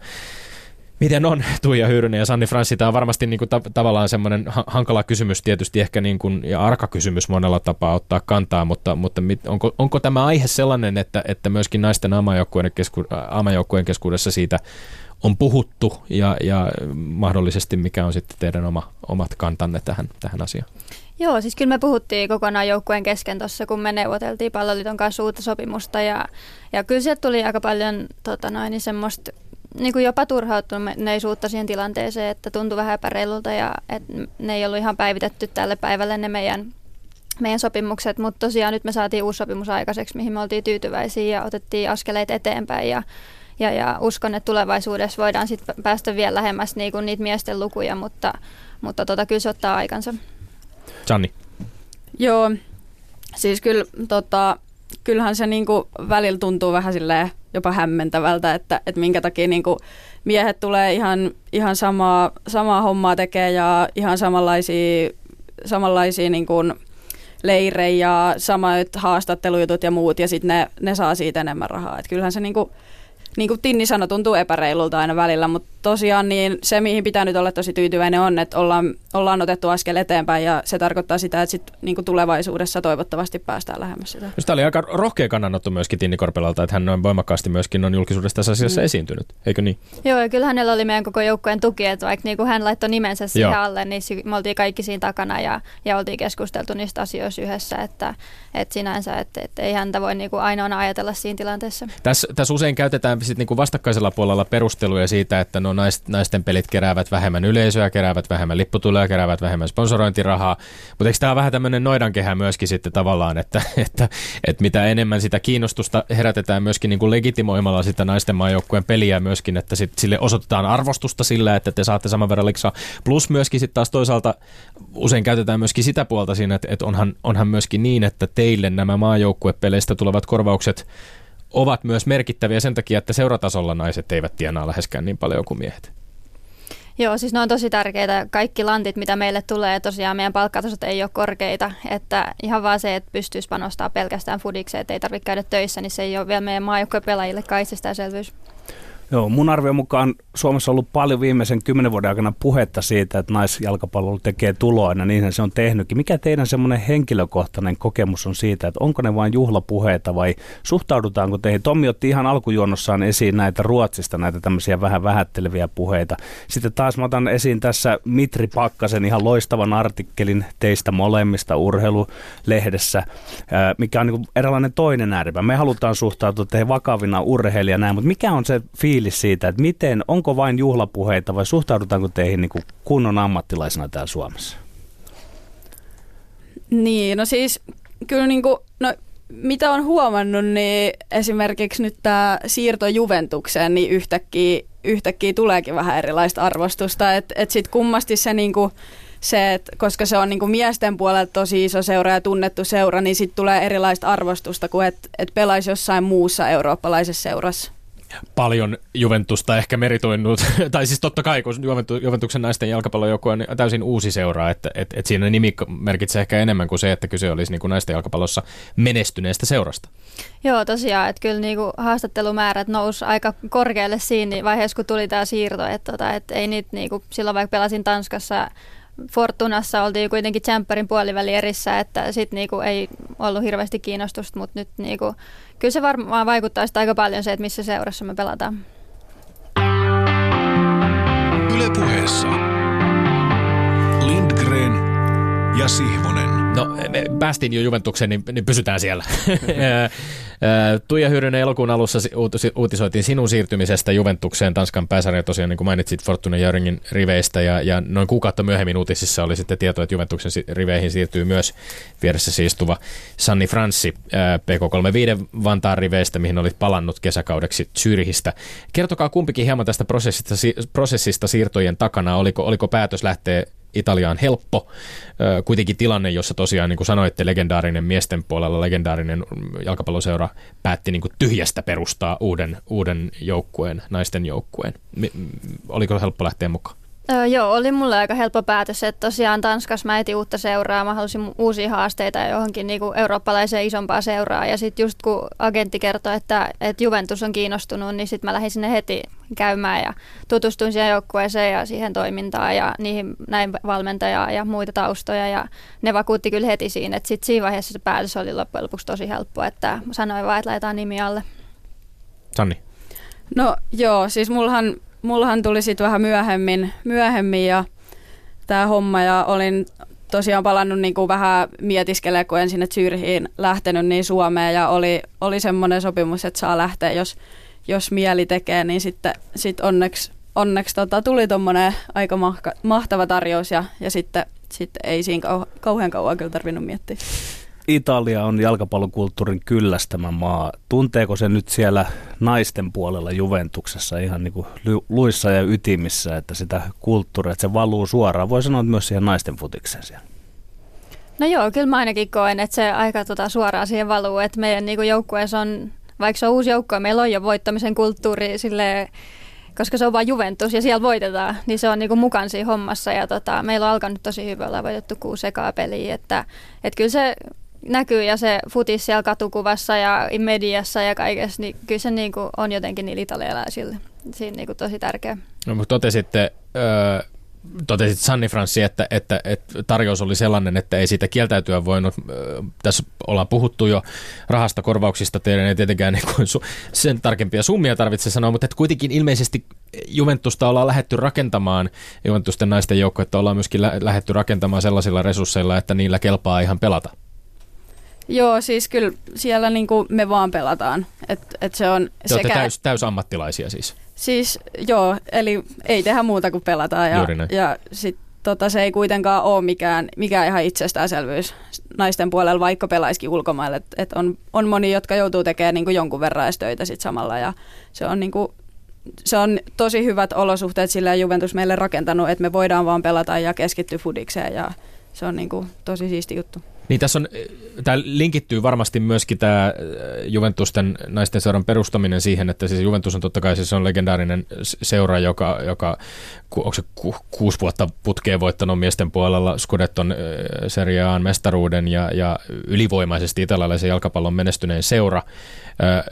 Miten on Tuija Hyyrynen ja Sanni Franssi? Tämä on varmasti niin kuin ta- tavallaan semmoinen ha- hankala kysymys tietysti ehkä niin kuin, ja arka kysymys monella tapaa ottaa kantaa, mutta, mutta mit, onko, onko tämä aihe sellainen, että, että myöskin naisten amajoukkueen, kesku, amajoukkueen keskuudessa siitä on puhuttu ja, ja mahdollisesti mikä on sitten teidän oma, omat kantanne tähän, tähän asiaan? Joo, siis kyllä me puhuttiin kokonaan joukkueen kesken tuossa, kun me neuvoteltiin palloliiton kanssa uutta sopimusta ja, ja kyllä sieltä tuli aika paljon tota noin, niin semmoista niin kuin jopa turhautuneisuutta siihen tilanteeseen, että tuntui vähän epäreilulta ja että ne ei ollut ihan päivitetty tälle päivälle ne meidän, meidän sopimukset, mutta tosiaan nyt me saatiin uusi sopimus aikaiseksi, mihin me oltiin tyytyväisiä ja otettiin askeleet eteenpäin ja, ja, ja uskon, että tulevaisuudessa voidaan sitten päästä vielä lähemmäs niin kuin niitä miesten lukuja, mutta, mutta tota, kyllä se ottaa aikansa. Janni. Joo, siis kyllä tota, kyllähän se niinku välillä tuntuu vähän silleen jopa hämmentävältä, että, että minkä takia niinku miehet tulee ihan, ihan samaa, samaa hommaa tekee ja ihan samanlaisia, samanlaisia niinku leirejä ja samat haastattelujutut ja muut ja sitten ne, ne saa siitä enemmän rahaa. Et kyllähän se niinku, niin kuin Tinni sanoi, tuntuu epäreilulta aina välillä, mutta tosiaan niin se, mihin pitää nyt olla tosi tyytyväinen on, että ollaan, ollaan otettu askel eteenpäin ja se tarkoittaa sitä, että sit, niin kuin tulevaisuudessa toivottavasti päästään lähemmäs sitä. Tämä oli aika rohkea kannanotto myöskin Tinni Korpelalta, että hän noin voimakkaasti myöskin on julkisuudessa tässä asiassa mm. esiintynyt, eikö niin? Joo, ja kyllä hänellä oli meidän koko joukkueen tuki, että vaikka niin kuin hän laittoi nimensä siihen Joo. alle, niin me oltiin kaikki siinä takana ja, ja oltiin keskusteltu niistä asioista yhdessä, että, että sinänsä, että, että ei häntä voi niin kuin ainoana ajatella siinä tilanteessa. Tässä, tässä usein käytetään sit niin kuin vastakkaisella puolella perusteluja siitä, että no naisten pelit keräävät vähemmän yleisöä, keräävät vähemmän lipputuloja, keräävät vähemmän sponsorointirahaa. Mutta eikö tämä ole vähän tämmöinen noidankehä myöskin sitten tavallaan, että, että, että mitä enemmän sitä kiinnostusta herätetään myöskin niin kuin legitimoimalla sitä naisten maajoukkueen peliä myöskin, että sit sille osoitetaan arvostusta sillä, että te saatte saman verran liksaa. Plus myöskin sitten taas toisaalta usein käytetään myöskin sitä puolta siinä, että, että onhan, onhan myöskin niin, että teille nämä maajoukkuepeleistä tulevat korvaukset ovat myös merkittäviä sen takia, että seuratasolla naiset eivät tienaa läheskään niin paljon kuin miehet. Joo, siis ne on tosi tärkeitä. Kaikki lantit, mitä meille tulee, tosiaan meidän palkkatasot ei ole korkeita. Että ihan vaan se, että pystyisi panostaa pelkästään fudikseen, että ei tarvitse käydä töissä, niin se ei ole vielä meidän maajoukkojen pelaajille kai selvyys. Joo, mun arvion mukaan Suomessa on ollut paljon viimeisen kymmenen vuoden aikana puhetta siitä, että naisjalkapallo tekee ja niin se on tehnytkin. Mikä teidän semmoinen henkilökohtainen kokemus on siitä, että onko ne vain juhlapuheita vai suhtaudutaanko teihin? Tommi otti ihan alkujuonnossaan esiin näitä Ruotsista, näitä tämmöisiä vähän vähätteleviä puheita. Sitten taas mä otan esiin tässä Mitri Pakkasen ihan loistavan artikkelin teistä molemmista urheilulehdessä, mikä on niin eräänlainen toinen ääripä. Me halutaan suhtautua teihin vakavina urheilija näin, mutta mikä on se fiilis siitä, että miten, onko vain juhlapuheita vai suhtaudutaanko teihin niin kuin kunnon ammattilaisena täällä Suomessa? Niin, no siis kyllä niin kuin, no mitä on huomannut, niin esimerkiksi nyt tämä siirto Juventukseen, niin yhtäkkiä, yhtäkkiä tuleekin vähän erilaista arvostusta. Että et sitten kummasti se niinku, se, että koska se on niinku miesten puolelta tosi iso seura ja tunnettu seura, niin sitten tulee erilaista arvostusta kuin että et pelaisi jossain muussa eurooppalaisessa seurassa paljon Juventusta ehkä meritoinut, tai siis totta kai, kun Juventu, Juventuksen naisten jalkapallojoukkue on täysin uusi seura, että et, et siinä nimi merkitsee ehkä enemmän kuin se, että kyse olisi niin kuin naisten jalkapallossa menestyneestä seurasta. Joo, tosiaan, että kyllä niin kuin haastattelumäärät nousi aika korkealle siinä vaiheessa, kun tuli tämä siirto, että, tota, että ei niitä niin kuin, silloin vaikka pelasin Tanskassa Fortunassa oltiin kuitenkin tsemppärin puoliväli erissä, että sit niinku ei ollut hirveästi kiinnostusta, mutta nyt niinku, kyllä se varmaan vaikuttaa sitä aika paljon se, että missä seurassa me pelataan. Ylepuheessa Lindgren ja Sihvonen. No, me päästiin jo Juventukseen, niin, niin pysytään siellä. Tuija Hyrynen elokuun alussa uutisoitiin sinun siirtymisestä Juventukseen Tanskan pääsarja tosiaan, niin kuin mainitsit Fortuna Jöringin riveistä, ja, ja noin kuukautta myöhemmin uutisissa oli sitten tieto, että Juventuksen riveihin siirtyy myös vieressä siistuva Sanni Franssi PK35 Vantaan riveistä, mihin olit palannut kesäkaudeksi Zyrihistä. Kertokaa kumpikin hieman tästä prosessista, prosessista siirtojen takana. Oliko, oliko päätös lähteä Italiaan helppo. Kuitenkin tilanne, jossa tosiaan, niin kuin sanoitte, legendaarinen miesten puolella, legendaarinen jalkapalloseura päätti niin kuin tyhjästä perustaa uuden, uuden joukkueen, naisten joukkueen. Oliko helppo lähteä mukaan? Öö, joo, oli mulle aika helppo päätös, että tosiaan Tanskassa mä etin uutta seuraa, mä halusin uusia haasteita johonkin niin kuin eurooppalaiseen isompaa seuraa. Ja sitten just kun agentti kertoi, että, että Juventus on kiinnostunut, niin sitten mä lähdin sinne heti käymään ja tutustuin siihen joukkueeseen ja siihen toimintaan ja niihin näin valmentajaa ja muita taustoja. Ja ne vakuutti kyllä heti siinä, että sitten siinä vaiheessa se päätös oli loppujen lopuksi tosi helppo, että sanoin vaan, että laitetaan nimi alle. Sanni. No joo, siis mullahan mullahan tuli sitten vähän myöhemmin, myöhemmin ja tämä homma ja olin tosiaan palannut niin kuin vähän mietiskelemään, kun en sinne Zyrhiin lähtenyt niin Suomeen ja oli, oli semmoinen sopimus, että saa lähteä, jos, jos mieli tekee, niin sitten sit onneksi, onneksi tota, tuli tuommoinen aika mahka, mahtava tarjous ja, ja sitten, sitten ei siinä kau, kauhean kauan kyllä tarvinnut miettiä. Italia on jalkapallokulttuurin kyllästämä maa. Tunteeko se nyt siellä naisten puolella Juventuksessa ihan niin kuin luissa ja ytimissä, että sitä kulttuuria, että se valuu suoraan? Voi sanoa että myös siihen naisten futikseen siellä. No joo, kyllä mä ainakin koen, että se aika tota suoraan siihen valuu, että meidän niin joukkueessa on, vaikka se on uusi joukkue, meillä on jo voittamisen kulttuuri sille koska se on vain Juventus ja siellä voitetaan, niin se on niinku mukaan siinä hommassa. Ja tota, meillä on alkanut tosi hyvin, ollaan voitettu kuusi ekaa peliä, että, että kyllä se näkyy ja se futis siellä katukuvassa ja mediassa ja kaikessa, niin kyllä se niin kuin on jotenkin niillä italialaisille. Siinä niin kuin tosi tärkeä. No, mutta totesitte, öö, totesit Sanni Franssi, että, että, että tarjous oli sellainen, että ei siitä kieltäytyä voinut. Tässä ollaan puhuttu jo rahasta korvauksista, teidän ei tietenkään niin kuin sen tarkempia summia tarvitse sanoa, mutta että kuitenkin ilmeisesti Juventusta ollaan lähetty rakentamaan, Juventusten naisten joukkoetta ollaan myöskin lä- lähetty rakentamaan sellaisilla resursseilla, että niillä kelpaa ihan pelata. Joo, siis kyllä siellä niinku me vaan pelataan. Et, et se on Te sekä... täys, täys ammattilaisia siis? Siis joo, eli ei tehdä muuta kuin pelataan. Ja, ja sit, tota, se ei kuitenkaan ole mikään, mikään ihan itsestäänselvyys naisten puolella, vaikka pelaisikin ulkomaille. Et, et on, on moni, jotka joutuu tekemään niinku jonkun verran edes töitä sit samalla. Ja se on niinku, se on tosi hyvät olosuhteet sillä Juventus meille rakentanut, että me voidaan vaan pelata ja keskittyä fudikseen ja se on niinku tosi siisti juttu. Niin tässä on, tämä linkittyy varmasti myöskin tämä äh, Juventusten naisten seuran perustaminen siihen, että siis Juventus on totta kai siis on legendaarinen seura, joka, joka onko se ku, kuusi vuotta putkeen voittanut miesten puolella Scudetton äh, Serie A mestaruuden ja, ja ylivoimaisesti italialaisen jalkapallon menestyneen seura. Äh,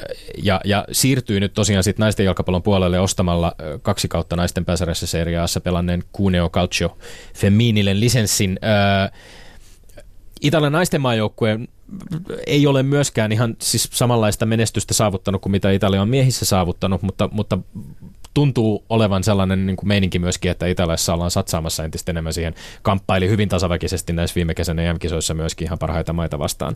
ja, ja siirtyy nyt tosiaan sitten naisten jalkapallon puolelle ostamalla kaksi kautta naisten pääsarjassa Serie Aassa pelanneen Cuneo Calcio Femminile lisenssin. Italian naisten maajoukkue ei ole myöskään ihan siis samanlaista menestystä saavuttanut kuin mitä Italia on miehissä saavuttanut, mutta, mutta tuntuu olevan sellainen niin kuin meininki myöskin, että Italiassa ollaan satsaamassa entistä enemmän siihen. Kamppaili hyvin tasaväkisesti näissä viime kesän EM-kisoissa myöskin ihan parhaita maita vastaan.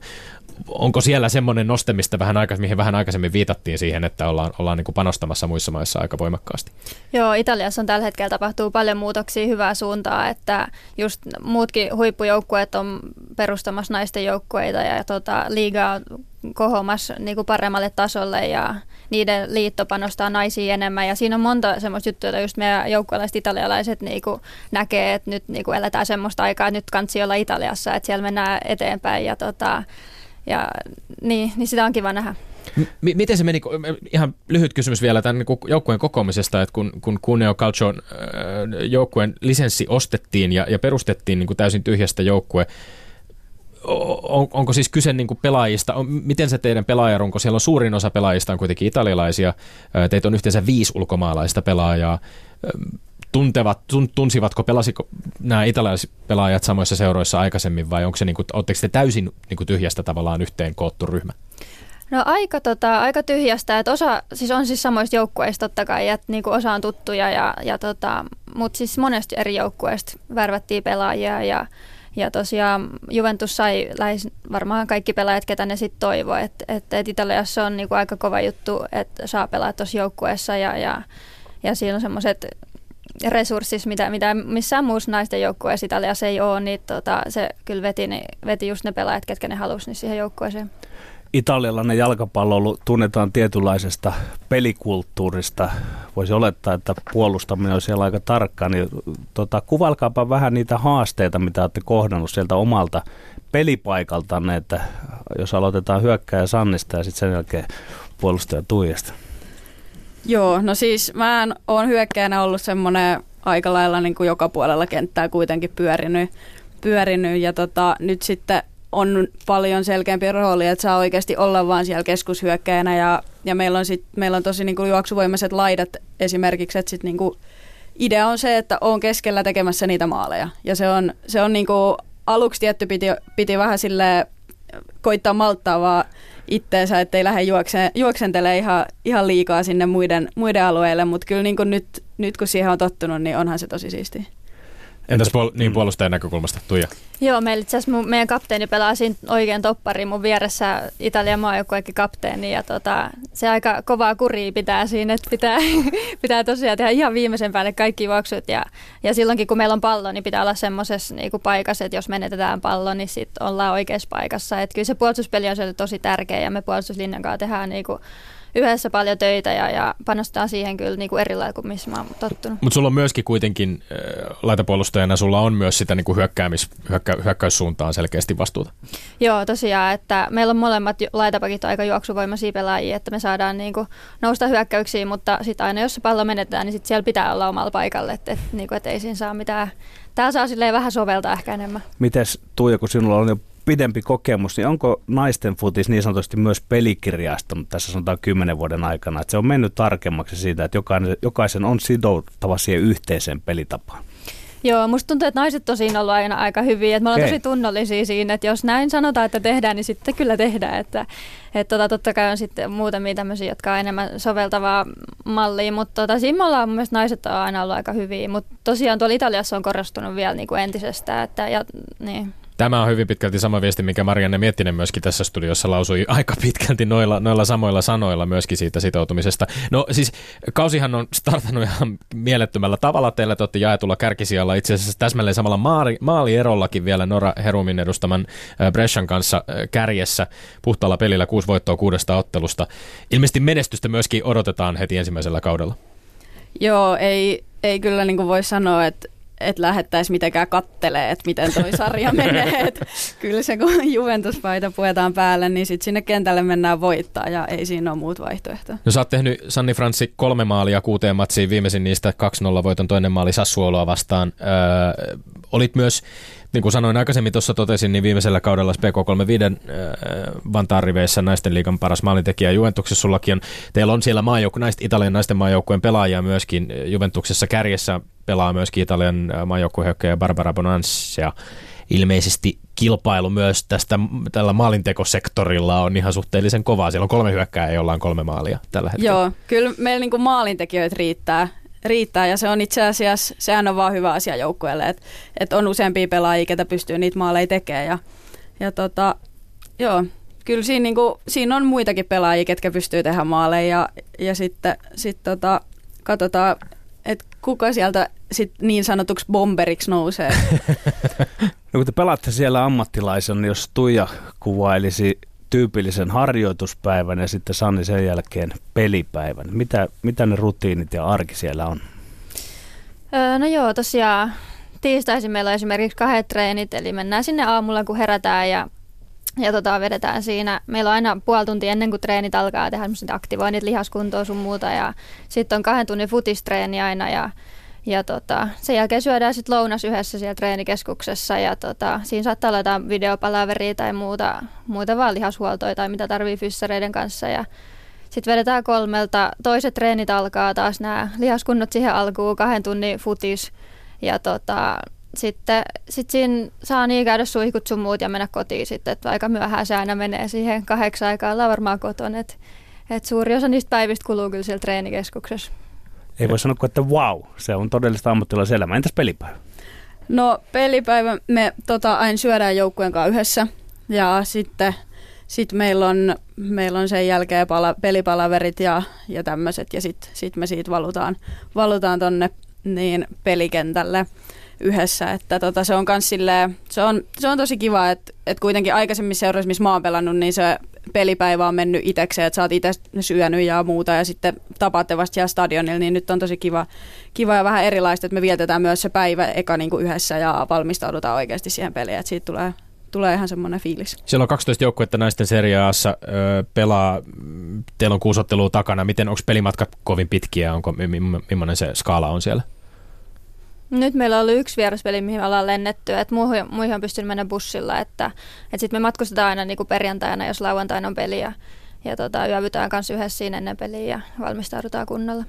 Onko siellä semmoinen noste, mistä vähän aikaisemmin, mihin vähän aikaisemmin viitattiin siihen, että ollaan, ollaan niin kuin panostamassa muissa maissa aika voimakkaasti? Joo, Italiassa on tällä hetkellä tapahtuu paljon muutoksia hyvää suuntaa, että just muutkin huippujoukkueet on perustamassa naisten joukkueita ja tota, liiga on kohomassa niin kuin paremmalle tasolle ja niiden liitto panostaa naisiin enemmän. Ja siinä on monta semmoista juttua, että just meidän joukkueelaiset italialaiset niin kuin näkee, että nyt niin kuin eletään semmoista aikaa, että nyt kansi olla Italiassa, että siellä mennään eteenpäin ja, tota, ja niin, niin sitä on kiva nähdä. M- miten se meni, ihan lyhyt kysymys vielä tämän niin joukkueen kokoamisesta, että kun, kun Cuneo Calcio äh, joukkueen lisenssi ostettiin ja, ja perustettiin niin kuin täysin tyhjästä joukkue, on, onko siis kyse niin kuin pelaajista, on, miten se teidän pelaajarunko, siellä on suurin osa pelaajista on kuitenkin italialaisia, teitä on yhteensä viisi ulkomaalaista pelaajaa, tuntevat, tun, tunsivatko, pelasiko nämä italialaiset pelaajat samoissa seuroissa aikaisemmin vai onko se, niin kuin, oletteko te täysin niin kuin tyhjästä tavallaan yhteen koottu ryhmä? No aika, tota, aika tyhjästä, että osa, siis on siis samoista joukkueista totta kai, että niinku osa on tuttuja, ja, ja tota, mutta siis monesti eri joukkueista värvättiin pelaajia ja, ja tosiaan Juventus sai lähes varmaan kaikki pelaajat, ketä ne sitten toivoo, että et, et Italiassa on niinku aika kova juttu, että saa pelaa tuossa joukkueessa ja, ja, ja siinä on semmoiset resurssit, mitä, mitä missään muussa naisten joukkueessa Italiassa ei ole, niin tota, se kyllä veti, niin, veti just ne pelaajat, ketkä ne halusi niin siihen joukkueeseen italialainen jalkapallo tunnetaan tietynlaisesta pelikulttuurista. Voisi olettaa, että puolustaminen on siellä aika tarkka. Niin, tota, kuvalkaapa vähän niitä haasteita, mitä olette kohdannut sieltä omalta pelipaikaltanne, että jos aloitetaan hyökkääjä Sannista ja sitten sen jälkeen puolustaja Tuijasta. Joo, no siis mä oon hyökkäjänä ollut semmoinen aika lailla niin kuin joka puolella kenttää kuitenkin pyörinyt, pyörinyt ja tota, nyt sitten on paljon selkeämpi rooli, että saa oikeasti olla vaan siellä keskushyökkäjänä ja, ja meillä, on sit, meillä on tosi niin kuin juoksuvoimaiset laidat esimerkiksi, että sit niin kuin idea on se, että on keskellä tekemässä niitä maaleja ja se on, se on niin kuin, aluksi tietty piti, piti vähän sille koittaa malttaa vaan itteensä, ettei lähde juokse, juoksentele ihan, ihan liikaa sinne muiden, muiden alueille, mutta kyllä niin nyt, nyt kun siihen on tottunut, niin onhan se tosi siistiä. Entäs puol- niin mm. puolustajan näkökulmasta, Tuija? Joo, meillä itse asiassa meidän kapteeni pelaa siinä oikein toppari mun vieressä Italian maajoukkueekin kapteeni ja tota, se aika kovaa kuria pitää siinä, että pitää, pitää tosiaan tehdä ihan viimeisen päälle kaikki juoksut ja, ja silloinkin kun meillä on pallo, niin pitää olla semmoisessa niin paikassa, että jos menetetään pallo, niin sitten ollaan oikeassa paikassa. Et kyllä se puolustuspeli on tosi tärkeä ja me puolustuslinjan kanssa tehdään niin kuin yhdessä paljon töitä ja, ja panostaa siihen kyllä niin kuin eri lailla kuin missä mä oon tottunut. Mutta sulla on myöskin kuitenkin äh, laitapuolustajana, sulla on myös sitä niin kuin hyökkäämis, hyökkä, hyökkäyssuuntaan selkeästi vastuuta. Joo, tosiaan, että meillä on molemmat laitapakit aika juoksuvoimaisia pelaajia, että me saadaan niin kuin nousta hyökkäyksiin, mutta sitten aina jos se pallo menetään, niin sit siellä pitää olla omalla paikalle, että, että, niin kuin, että ei siinä saa mitään. Tämä saa silleen vähän soveltaa ehkä enemmän. Mites Tuija, kun sinulla on jo pidempi kokemus, niin onko naisten futis niin sanotusti myös pelikirjastunut tässä sanotaan kymmenen vuoden aikana, että se on mennyt tarkemmaksi siitä, että jokainen, jokaisen on sidouttava siihen yhteiseen pelitapaan? Joo, musta tuntuu, että naiset tosiin ollut aina aika hyviä. Että me ollaan tosi tunnollisia siinä, että jos näin sanotaan, että tehdään, niin sitten kyllä tehdään. Että, että tota, totta kai on sitten muutamia tämmöisiä, jotka on enemmän soveltavaa mallia, mutta tota, siinä me ollaan mun mielestä naiset on aina ollut aika hyviä. Mutta tosiaan tuolla Italiassa on korostunut vielä niin kuin entisestään. Että, ja, niin. Tämä on hyvin pitkälti sama viesti, mikä Marianne Miettinen myöskin tässä studiossa lausui aika pitkälti noilla, noilla samoilla sanoilla myöskin siitä sitoutumisesta. No siis kausihan on startannut ihan mielettömällä tavalla. Teillä te olette jaetulla kärkisijalla itse asiassa täsmälleen samalla maali, maalierollakin vielä Nora Herumin edustaman Brescian kanssa kärjessä puhtaalla pelillä kuusi voittoa kuudesta ottelusta. Ilmeisesti menestystä myöskin odotetaan heti ensimmäisellä kaudella. Joo, ei, ei kyllä niin kuin voi sanoa, että että lähettäisiin mitenkään kattelee, että miten toi sarja menee. Et kyllä se, kun Juventuspaita puetaan päälle, niin sitten sinne kentälle mennään voittaa ja ei siinä ole muut vaihtoehtoja. No sä oot tehnyt Sanni Franssi kolme maalia kuuteen matsiin, viimeisin niistä 2-0 voiton toinen maali Sassuoloa vastaan. Öö, olit myös niin kuin sanoin aikaisemmin tuossa totesin, niin viimeisellä kaudella PK35 äh, Vantaan riveissä naisten liigan paras maalintekijä Juventuksessa sullakin on. Teillä on siellä maajoukku, naist, Italian naisten maajoukkueen pelaajia myöskin Juventuksessa kärjessä pelaa myöskin Italian maajoukkuehökkäjä Barbara Bonans ja ilmeisesti kilpailu myös tästä tällä maalintekosektorilla on ihan suhteellisen kovaa. Siellä on kolme hyökkää ja ollaan kolme maalia tällä hetkellä. Joo, kyllä meillä niin maalintekijöitä riittää riittää ja se on itse asiassa, sehän on vaan hyvä asia joukkueelle, että, että on useampia pelaajia, ketä pystyy niitä maaleja tekemään ja, ja tota, joo, kyllä siinä, niin kuin, siinä on muitakin pelaajia, ketkä pystyy tehdä maaleja ja, ja sitten sit tota, katsotaan, että kuka sieltä sit niin sanotuksi bomberiksi nousee. No kun te pelaatte siellä ammattilaisen, niin jos Tuija kuvailisi tyypillisen harjoituspäivän ja sitten Sanni sen jälkeen pelipäivän. Mitä, mitä ne rutiinit ja arki siellä on? No joo, tosiaan tiistaisin meillä on esimerkiksi kahdet treenit, eli mennään sinne aamulla kun herätään ja, ja tota, vedetään siinä. Meillä on aina puoli tuntia ennen kuin treenit alkaa tehdä aktivoinnit, lihaskuntoa sun muuta ja sitten on kahden tunnin futistreeni aina ja ja tota, sen jälkeen syödään sitten lounas yhdessä siellä treenikeskuksessa ja tota, siinä saattaa olla jotain videopalaveria tai muuta, muuta vaan lihashuoltoja tai mitä tarvii fyssareiden kanssa. Ja sitten vedetään kolmelta. Toiset treenit alkaa taas nämä lihaskunnot siihen alkuun, kahden tunnin futis. Ja tota, sitten sit siinä saa niin käydä suihkut sun muut ja mennä kotiin sitten, että aika myöhään se aina menee siihen kahdeksan aikaa, ollaan varmaan kotona. Et, et suuri osa niistä päivistä kuluu kyllä siellä treenikeskuksessa. Ei voi sanoa kuin, että wow, se on todellista ammattilaiselämää. Entäs pelipäivä? No pelipäivä me tota, aina syödään joukkueen kanssa yhdessä ja sitten sit meillä, on, meillä on sen jälkeen pala, pelipalaverit ja, ja tämmöiset ja sitten sit me siitä valutaan, valutaan tonne niin pelikentälle yhdessä, että tota, se on kans silleen, se on, se on tosi kiva, että, että kuitenkin aikaisemmin seurassa, missä mä oon pelannut, niin se pelipäivä on mennyt itsekseen, että sä oot itse syönyt ja muuta ja sitten tapaatte vasta siellä stadionilla, niin nyt on tosi kiva, kiva ja vähän erilaista, että me vietetään myös se päivä eka niin kuin yhdessä ja valmistaudutaan oikeasti siihen peliin, että siitä tulee, tulee ihan semmoinen fiilis. Siellä on 12 joukkuetta naisten seriaassa ö, pelaa, teillä on kuusottelua takana. Miten, onko pelimatkat kovin pitkiä, onko, millainen se skaala on siellä? Nyt meillä on ollut yksi vieraspeli, mihin me ollaan lennetty, että muihin, muihin on pystynyt mennä bussilla, että, että sitten me matkustetaan aina niin kuin perjantaina, jos lauantaina on peli ja, ja tota, yövytään kanssa yhdessä siinä ennen peliä ja valmistaudutaan kunnolla.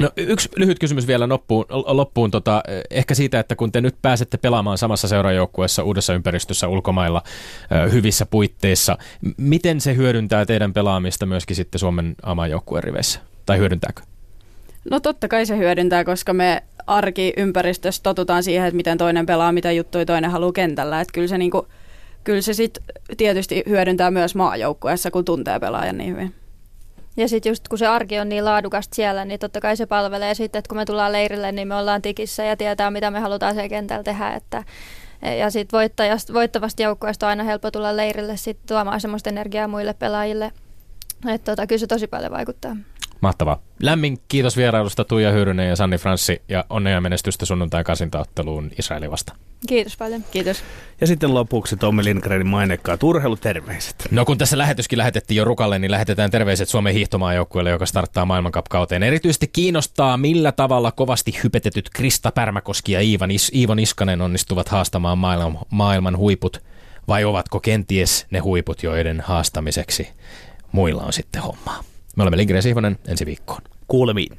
No, yksi lyhyt kysymys vielä loppuun. loppuun tota, ehkä siitä, että kun te nyt pääsette pelaamaan samassa seurajoukkueessa uudessa ympäristössä ulkomailla hyvissä puitteissa, miten se hyödyntää teidän pelaamista myöskin sitten Suomen amajoukkueen riveissä? Tai hyödyntääkö? No totta kai se hyödyntää, koska me arkiympäristössä totutaan siihen, että miten toinen pelaa, mitä juttuja toinen haluaa kentällä. Että kyllä se, niinku, kyllä se sit tietysti hyödyntää myös maajoukkueessa, kun tuntee pelaajan niin hyvin. Ja sitten just kun se arki on niin laadukasta siellä, niin totta kai se palvelee sitten, että kun me tullaan leirille, niin me ollaan tikissä ja tietää, mitä me halutaan siellä kentällä tehdä. Että, ja sitten voittavasta joukkueesta on aina helppo tulla leirille sitten tuomaan semmoista energiaa muille pelaajille. Että tota, kyllä se tosi paljon vaikuttaa. Mahtavaa. Lämmin kiitos vierailusta Tuija Hyrynen ja Sanni Franssi ja onnea menestystä sunnuntain kasintaotteluun Israelin vasta. Kiitos paljon. Kiitos. Ja sitten lopuksi Tommi Lindgrenin mainekkaat urheiluterveiset. No kun tässä lähetyskin lähetettiin jo Rukalle, niin lähetetään terveiset Suomen hiihtomaajoukkueelle, joka starttaa maailmankapkauteen. Erityisesti kiinnostaa, millä tavalla kovasti hypetetyt Krista Pärmäkoski ja Iivan Is- Iivo Niskanen onnistuvat haastamaan maailman, maailman huiput, vai ovatko kenties ne huiput, joiden haastamiseksi muilla on sitten hommaa. Me olemme Lindgren Sihvonen ensi viikkoon. Kuulemiin.